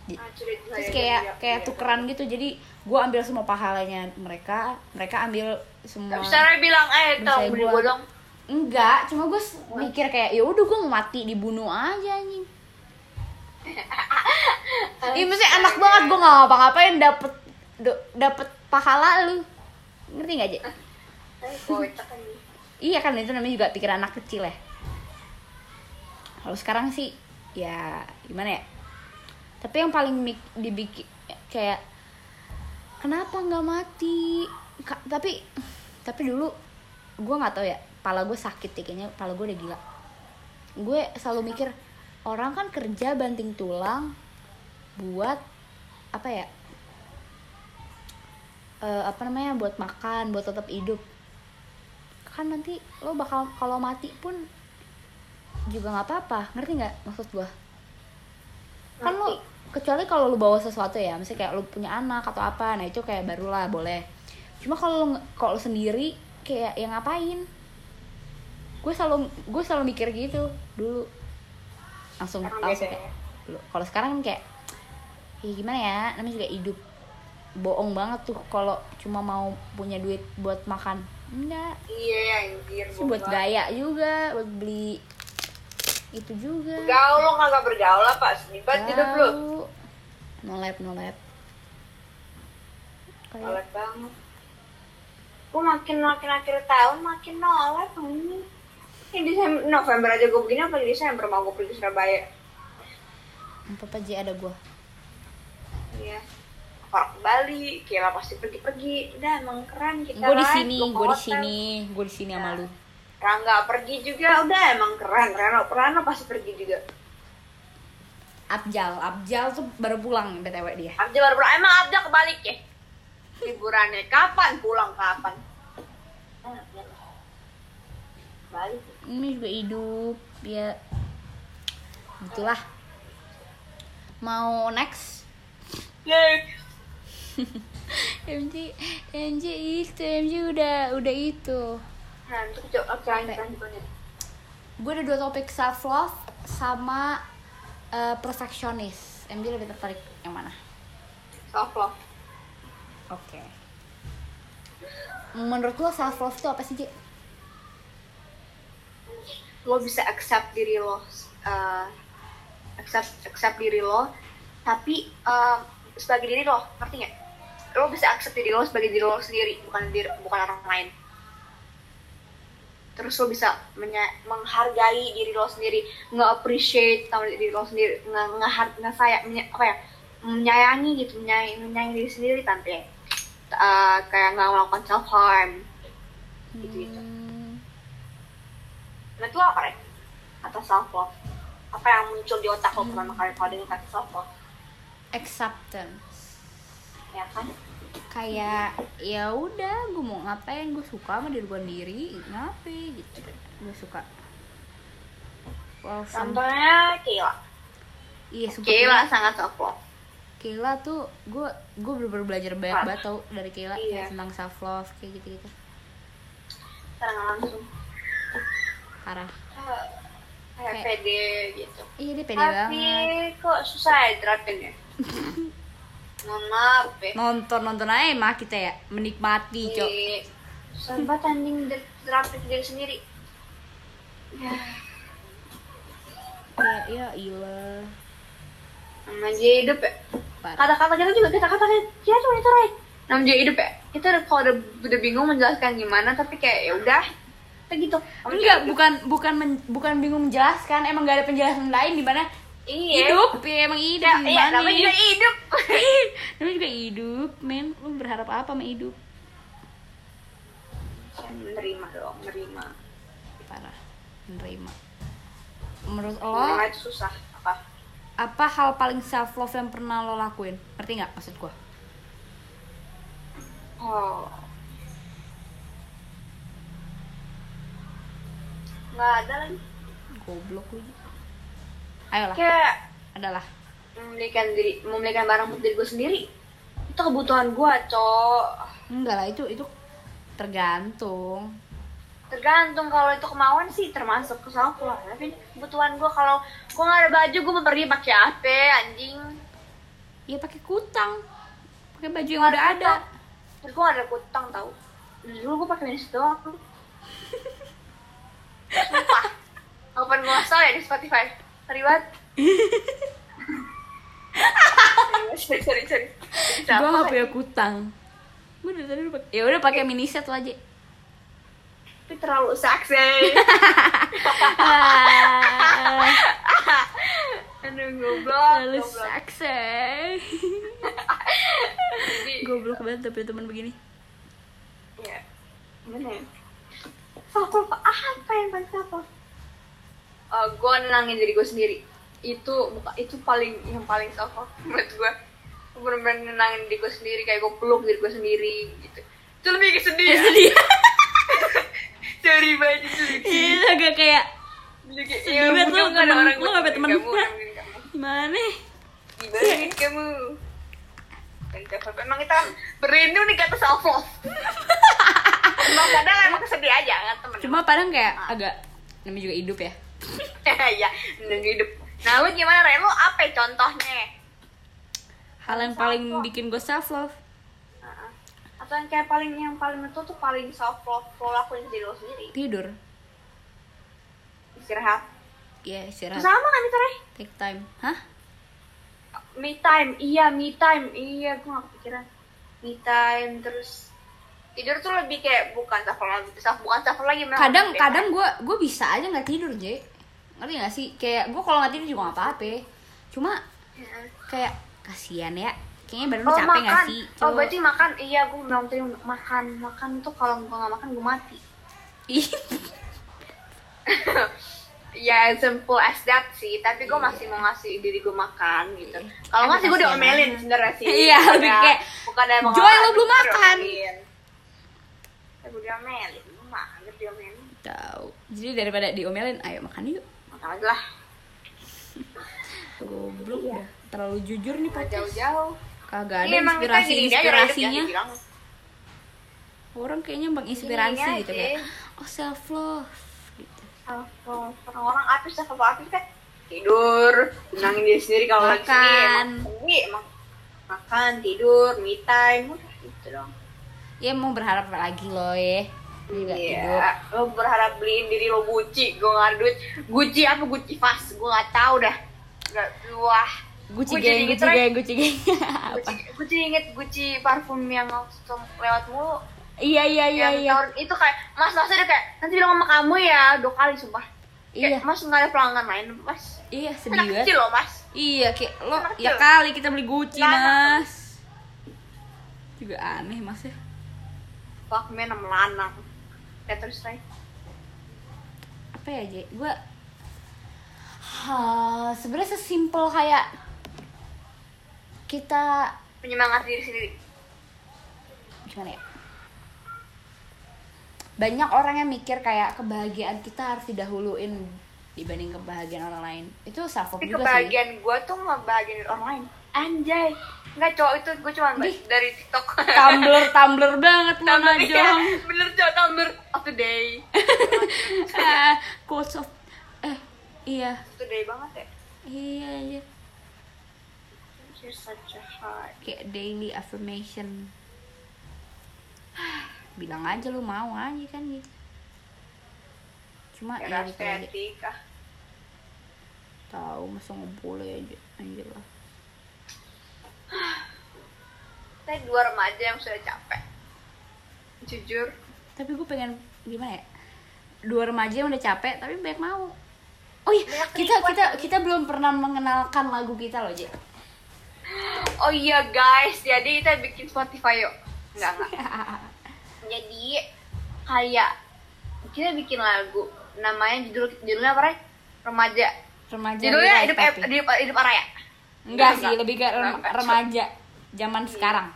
Di- ah, Terus saya kayak kayak iya. tukeran gitu. Jadi gue ambil semua pahalanya mereka, mereka ambil semua. Tapi secara bilang eh tolong beli gue dong. Enggak, cuma gue mikir kayak ya udah gue mati dibunuh aja anjing. <laughs> Iya maksudnya enak banget gue nggak ngapa-ngapain dapet dapet pahala lu ngerti nggak aja? Kan. <laughs> Iya kan itu namanya juga pikiran anak kecil ya. kalau sekarang sih ya gimana ya tapi yang paling dibikin kayak kenapa nggak mati? Ka- tapi tapi dulu gue nggak tahu ya pala gue sakit ya kayaknya pala gue udah gila. Gue selalu mikir orang kan kerja banting tulang buat apa ya Eh, apa namanya buat makan buat tetap hidup. Kan nanti lo bakal kalau mati pun juga nggak apa-apa ngerti nggak maksud gua? Kan lo kecuali kalau lo bawa sesuatu ya misalnya kayak lo punya anak atau apa nah itu kayak barulah boleh. Cuma kalau lo nge- kalau sendiri kayak yang ngapain? Gue selalu gue selalu mikir gitu dulu. Langsung Sekarang langsung beda kayak kalau sekarang kan kayak ya gimana ya namanya juga hidup bohong banget tuh kalau cuma mau punya duit buat makan. Enggak. Iya anjir sih buat gaya juga buat beli itu juga. Gaul lo kagak bergaul apa senibat hidup lo Tahu. no lab no lab. Kayak Nolep banget. Gue makin makin akhir tahun makin nolep ini ini Desember November aja gue begini apa Desember? Mau gue pergi Surabaya. Apa apa aja ada gua. Iya. Orang ke Bali Kila pasti pergi-pergi. Udah emang keren kita gue di sini gue di sini gue di sini sama lu. Rangga pergi juga udah emang keren. Rano Rano pasti pergi juga Abjal. Abjal tuh baru pulang btw dia. Abja baru pulang. Emang Abja kebalik ya? Liburannya kapan pulang? Kapan? Balik. Ini juga hidup ya. Gitulah. Mau next? MJ <laughs> MJ itu MJ udah udah itu. Nah itu gue ada dua topik self love sama eh, perfectionist MJ lebih tertarik yang mana? Self love. Oke. Menurut lo self love itu apa sih J? lo bisa accept diri lo uh, accept accept diri lo tapi uh, sebagai diri lo ngerti nggak? Lo bisa accept diri lo sebagai diri lo sendiri bukan diri bukan orang lain terus lo bisa menghargai diri lo sendiri nge-appreciate sama diri lo sendiri nge nge nge saya menya- apa ya menyayangi gitu menyayangi, menyayangi diri sendiri tanpa uh, kayak nggak melakukan self harm gitu gitu Hmm, Nah itu apa Rek? Kata self love Apa yang muncul di otak lo pertama kali kalau dengan kata self love? acceptance Ya kan? Kayak ya udah gue mau ngapain? Gue suka sama diri gue sendiri. Ngapain? Gitu. Gue suka. Wow sam- Contohnya Kila iya sumpah Kila sangat self love Kayla tuh gue gue bener-bener belajar banyak banget tau dari Kayla. Iya. tentang self love kayak gitu gitu Secara nggak langsung. Parah. Eh, Kayak Kayak- pede gitu. Iya dia pede Tapi banget. kok susah ya terapin ya? <laughs> Mohon maaf ya nonton nonton aja mah kita ya. Menikmati cok. Iya. De- terapin ke diri sendiri. Ya, ya ya ilah. Namanya hidup ya kata-kata kita juga kita kata kita cuma itu right namanya hidup ya kita udah- kalau udah, udah bingung menjelaskan gimana tapi kayak ya udah kayak gitu. Enggak bukan bukan men- bukan bingung menjelaskan. Emang gak ada penjelasan lain di mana iya. Hidup. Ya emang hidup. Ya, iya namanya juga hidup. <laughs> namanya juga hidup men. Lu berharap apa sama hidup? Menerima dong menerima. Parah. Menerima. Menurut lo? Menerima itu susah. Apa? Apa hal paling self love yang pernah lo lakuin? Ngerti nggak maksud gua? Oh. Nggak ada lagi. Goblok lu ayolah. Kayak adalah. membelikan diri membelikan barang untuk diri gue sendiri. Itu kebutuhan gue cok. Enggak lah itu itu tergantung. Tergantung. Kalau itu kemauan sih termasuk ke self love tapi kebutuhan gue kalau gue nggak ada baju gue mau pergi pakai apa anjing. Ya pakai kutang. Pakai baju yang udah ada. Terus gue gak ada kutang tau. Dulu gue pakai minus doang. <laughs> Sumpah. Kapan gue ya di Spotify sorry banget <laughs> sorry sorry sorry. Gua nggak punya kutang. Gua dari tadi udah ya udah pakai mini set aja. Tapi terlalu seksi <laughs> aduh goblok Lalu goblok. sakse. jadi Goblok banget tapi teman begini. ya gimana ya? Love apa yang paling love uh, gue nenangin diri gue sendiri itu itu paling yang paling self love menurut gue gue bener-bener nenangin diri gue sendiri kayak gue peluk diri gue sendiri gitu itu lebih ke sedih ya Sedih. <laughs> sorry banget itu Iya agak kayak Sedih ya banget lu, nggak ada orang lu nggak punya temen. kamu, kamu. gimana? Gimana kamu? Dan self-love. Emang kita berlindung nih kata self love. Emang kadang emang sedih aja kan temen. Cuma padahal kayak agak namanya juga hidup ya. <laughs> ya, nunggu hidup. Nah lu gimana Ren? Lu apa ya contohnya? Hal yang paling bikin gue self love. Heeh. Atau yang kayak paling yang paling itu tuh paling self love lo lakuin diri lo sendiri. Tidur. Istirahat. Iya istirahat. Sama kan itu Ren? Take time. Hah? Me time, iya me time, iya gue gak kepikiran. Me time terus tidur tuh lebih kayak bukan self love, self bukan self love lagi Kadang kadang gue gue bisa aja nggak tidur J. Ngerti gak sih? Kayak gue kalau nggak tidur juga nggak apa-apa. Cuma kayak- kayak kasihan ya. Kayaknya badan Oh capek makan, gak sih? oh berarti makan, iya gue bilang tadi makan, makan tuh kalau gue gak makan gue mati. <laughs> Ya simple as that sih, tapi gue masih mau ngasih diri gue makan gitu. Kalau nggak sih gue diomelin banget. sebenarnya sih. <laughs> Iya, lebih ya- kayak, bukan ada mau "Joy, lo belum makan." Ya gue diomelin, gue mager diomelin. tahu. Jadi daripada diomelin, ayo makan yuk. Aja lah, Goblok dah. Terlalu jujur nih podcast. jauh-jauh. Kagak ada inspirasi jangan inspirasinya. Orang kayaknya menginspirasi gitu kayak oh self love gitu. Kalau orang-orang artis apa artis kan tidur, menangin diri sendiri kalau lagi Makan. emang emang makan, tidur, me time, udah gitu dong. Ya mau berharap apa lagi lo ya. Tidur. Iya, lo berharap beliin diri lo Gucci, gue nggak ada duit. Gucci apa Gucci Fast, gue nggak tahu dah. Nggak, wah. Gucci geng, Gucci geng, <laughs> Gucci geng. apa? Gucci, inget Gucci parfum yang lewat mulu. Iya iya iya yang iya. tahun itu kayak mas masnya udah kayak nanti bilang sama kamu ya dua kali sumpah. Iya. Kayak, mas nggak ada pelanggan lain mas. Iya sedih banget. kecil loh mas. Iya kayak lo Anak ya kecil. kali kita beli Gucci anak mas. Juga aneh mas ya. Fuck man sama lanang. Terus Ray. Apa ya J? Gue sebenarnya sesimpel kayak kita Penyemangat diri sendiri. gimana ya banyak orang yang mikir kayak kebahagiaan kita harus didahuluin dibanding kebahagiaan orang lain itu self juga sih kebahagiaan gue tuh ngebahagiain orang lain. Anjay. Nggak cowok itu gue cuma dari TikTok. tumbler tumbler banget mana Tumblr, iya. jong Bener cowok Tumblr of the day. Ah, quotes of eh iya Of the day banget ya. iya iya You're such a heart. kayak daily affirmation <sighs> bilang aja lu mau aja kan gitu cuma ya Kayak gitu tahu masa nggak boleh aja anjir lah Kita dua remaja yang sudah capek. Jujur. tapi gue pengen gimana ya dua remaja yang udah capek tapi banyak mau oh iya Banyak kita kita lagi. kita belum pernah mengenalkan lagu kita loh J Oh iya guys, jadi kita bikin Spotify yuk. Enggak enggak. <laughs> Jadi kayak kita bikin lagu namanya judul judulnya apa Ray? Remaja. remaja Judulnya Realize hidup Tapi. hidup hidup Araya. Enggak sih Enggak. lebih ke rem- remaja zaman sekarang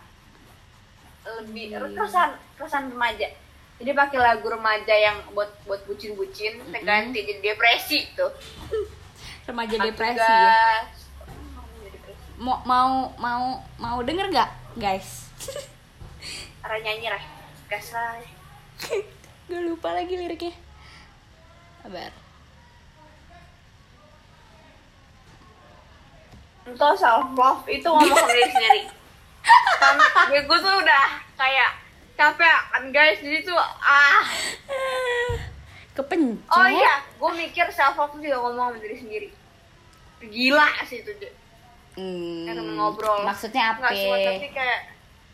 Lebih Iya. keresahan keresahan remaja. Jadi pakai lagu remaja yang buat buat bucin-bucin, ganti jadi depresi tuh. remaja depresi ya. Remaja depresi. mau mau mau mau denger nggak guys <laughs> Ara nyanyi Ray. Gas Ray. gue lupa lagi liriknya sabar Entah self love itu ngomong ke diri sendiri. Kan gue tuh udah kayak capek. Kan guys jadi tuh ah. Kepencet. Oh iya gue mikir self love juga ngomong sama diri sendiri. Gila sih itu Hmm, ngobrol. maksudnya apa? Nggak cuma tapi kayak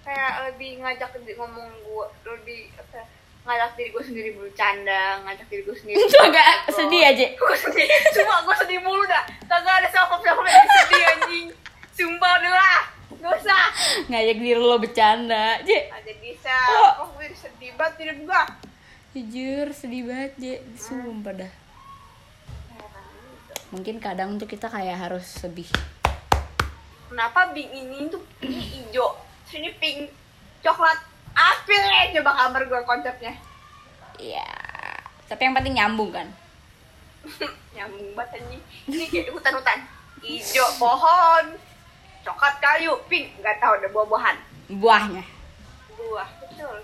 kayak lebih ngajak ngomong gue lebih apa ya, ngajak diri gue sendiri bercanda ngajak diri gue sendiri <laughs> Itu agak sedih aja. gue sedih. Cuma gue sedih mulu dah. Kagak ada self self yang sedih anjing sumpah udah lah gak usah Ngajak diri lo bercanda, Je. ada bisa Oh. kok gue sedih banget hidup gue Jujur sedih banget, Je. Sumpah dah. Mungkin kadang tuh kita kayak harus lebih kenapa bing ini tuh ini hijau sini pink coklat? Apa ya? Coba kamar gue konsepnya. Ya tapi yang penting nyambung kan? <laughs> Nyambung banget anjing. Ini kayak hutan-hutan. Hijau pohon coklat kayu pink. Nggak tahu ada buah-buahan. Buahnya. Buah betul.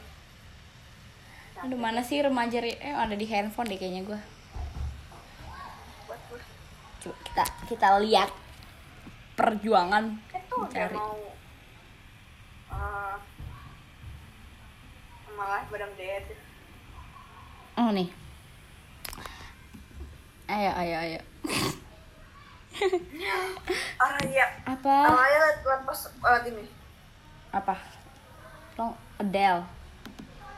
Aduh mana sih remaja eh ada di handphone deh kayaknya gue coba kita kita lihat perjuangan itu udah mencari. mau uh, malah badam diet oh nih. Ayo ayo ayo <laughs> <laughs> ah iya. Apa? Ah ya liat liat pas lewat ini. Apa? Lo Adele.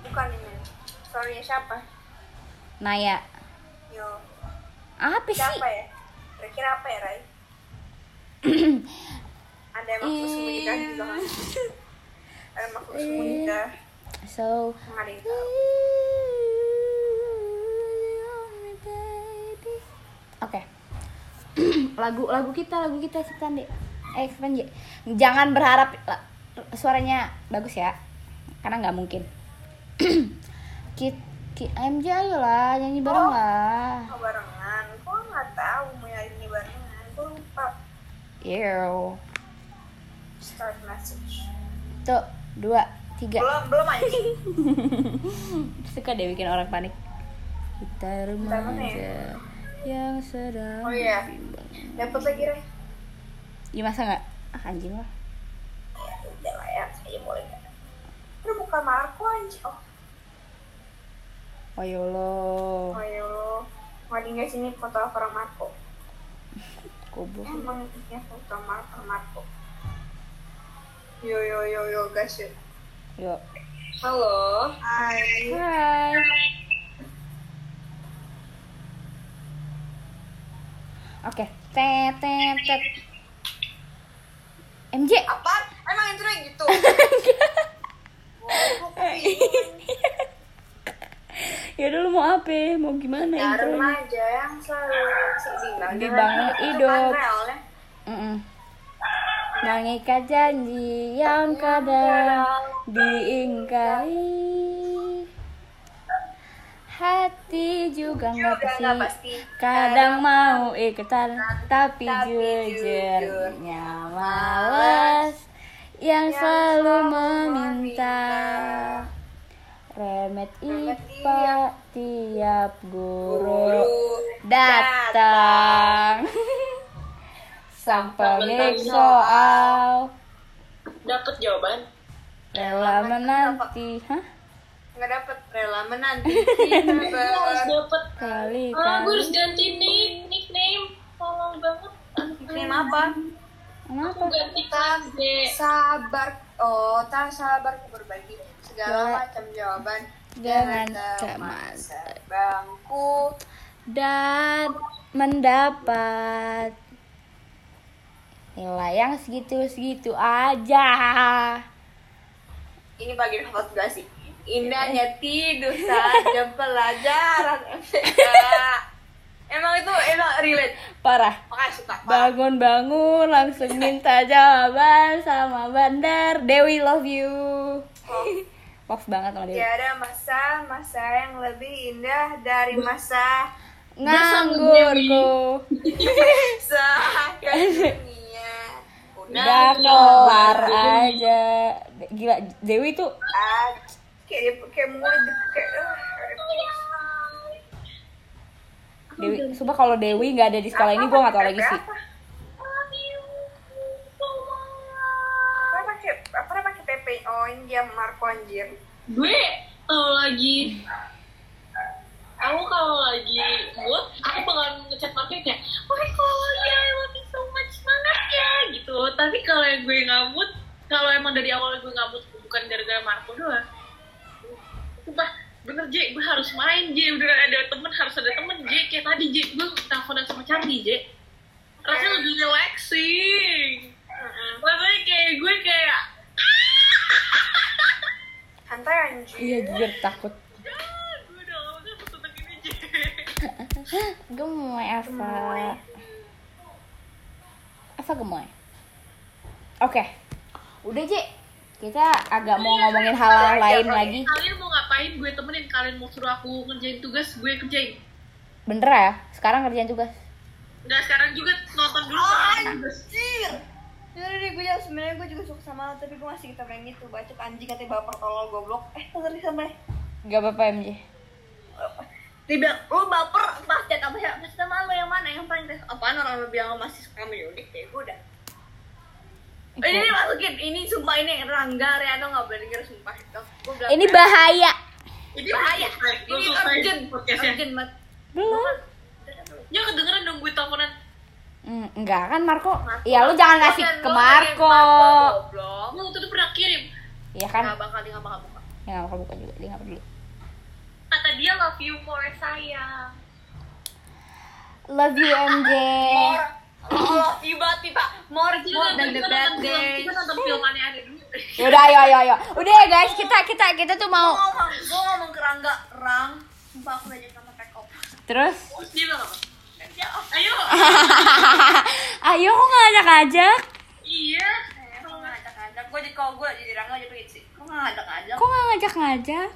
Bukan ini. Story siapa? Naya. Yo. Apa sih? Siapa ya? Kira-kira apa ya Rai <clears throat> ada yang makhluk sembunyikan juga kan ada makhluk sembunyikan so yang ada yang tahu Oke. <clears throat> lagu lagu kita lagu kita ciptaan deh. Eh J. Jangan berharap suaranya bagus ya. Karena nggak mungkin. <clears throat> Kit, Kit MJ ayo lah nyanyi bareng Oh. lah. oh, barengan kok nggak tahu mau nyanyi barengan gue lupa Ew. start message Tuh, dua, tiga. belum belum anjing <laughs> Suka deh bikin orang panik. Kita mana remaja ya? yang sedang Oh, iya. bimbang. Dapat lagi Rai Iya masa nggak? Ah, anjing lah. ya udah lah ya saya boleh nggak Itu bukan Marco anjing oh yolo. ya lo mau di nggak sini foto orang Marco <laughs> Goblok. emang ya foto Marco Marco yo yo yo yo guys yuk. Yuk. halo hai Hai. Oke, tet tet tet. MJ. apa emang itu gitu Wah, <laughs> kok ya dulu mau apa? Mau gimana Ya intronya? remaja yang selalu Bimbang dengan hidup. relnya. Mm-mm. Mengikat janji yang kadang diingkari Hati juga nggak pasti. pasti. Kadang mau ikutan Tapi Tapi jujur malas. Yang Yang selalu meminta. Remet IPA tiap guru Guru datang. <laughs> Sang pemilik soal. Dapat jawaban. rela menanti hah nggak dapet rela menanti <laughs> Gue harus sabar dapet. kali Ah, gue kali harus ganti nick, nickname. Tolong banget. ini apa kenapa Aku ganti D. sabar oh tak sabar ku berbagi segala macam jawaban Dengan teman cemas. bangku dan mendapat nilai yang segitu-segitu aja ini bagian hafal sih indahnya tidur saat jam pelajaran MTK emang itu emang relate. Parah. Pak. bangun-bangun langsung minta jawaban sama bandar. Dewi love you. Love banget sama Dewi. Tiada masa-masa yang lebih indah dari masa nganggurku. dunia. Udah kelar aja. Gila Dewi tuh kayak kayak mulut kayak ah, Dewi sumpah kalau Dewi nggak ada di sekolah ini gue nggak tahu lagi sih. Apa? Pakai apa pakai TP? Oh ini dia Marco anjir. Gue kalau lagi aku kalau lagi mood aku bakal ngechat Marco kayak kalau lagi I love you so much semangat ya gitu. Tapi kalau yang gue nggak mood kalau emang dari awal gue nggak mood bukan gara-gara Marco doang bener J gue harus main J udah ada temen harus ada temen J kayak tadi J gue teleponan sama Charlie J rasanya lebih relaxing rasanya kayak gue kayak santai anjir Iya jujur takut. "Ah, gue ini J <laughs> Gemoy Eva. Eva gemoy. Oke. Udah, J. Kita agak mau ngomongin hal lain lagi. kalian mau ngapain gue temenin? Kalian mau suruh aku ngerjain tugas gue kerjain. Bener ya? Sekarang kerjaan tugas. Nggak sekarang juga nonton dulu anjir! Yaudah deh, gue juga sebenarnya gue juga suka sama lo, tapi gue masih kita main gitu, baca anjing katanya baper tolol goblok. Eh, tadi sampai Gak apa-apa MJ. dia bilang lo baper pas chat apa ya pas sama lo yang mana? Yang paling apaan orang lo bilang masih suka sama Yudi ya gue udah Oh, ini nih masukin ini sumpah ini Rangga Riano nggak boleh denger sumpah itu Ini bahaya. ini bahaya ini urgent podcastnya urgent banget Belum. ya kedengeran dong gue teleponan Hmm, enggak kan Marco? Marco. Ya lu jangan ngasih ke Marco. waktu itu pernah kirim Iya kan? nggak bakal dia nggak bakal buka Ya nggak bakal buka juga. Dia nggak peduli. kata dia love you more sayang Love you MJ. more oh tiba-tiba more Kita more nonton- than the bad kita nonton film aneh-aneh dulu Udah ayo ayo ayo. Udah ya guys, kita kita kita tuh gue mau ngomong gue ngomong ke Rangga Rang sumpah aku udah jadi sama Pekop terus. dia bilang apa ayo <laughs> ayo kok nggak ajak-ajak? iya Eh, kok nggak ngajak-ngajak gue jadi kalau gue jadi Rangga jadi begitu sih kok nggak ngajak-ngajak Kok nggak ngajak-ngajak?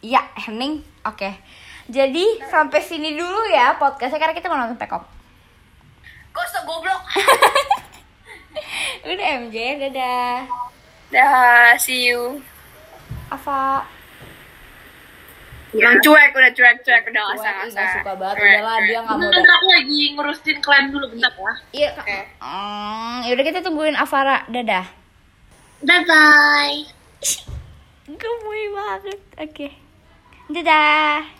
Iya, Hening. Oke. Jadi sampai sini dulu ya podcastnya karena kita mau nonton Pekop. kok so goblok <laughs> Udah MJ, dadah. dah see you Apa? Yang cuek udah cuek cuek udah nggak usah nggak suka banget. Cuek, Udahlah cuek. dia nggak mau. bentar aku lagi ngurusin klien dulu bentar ya Iya. Kak. Hmm, yaudah kita tungguin Avara. Dadah. bye bye Gemoy banget. Oke. Dadah.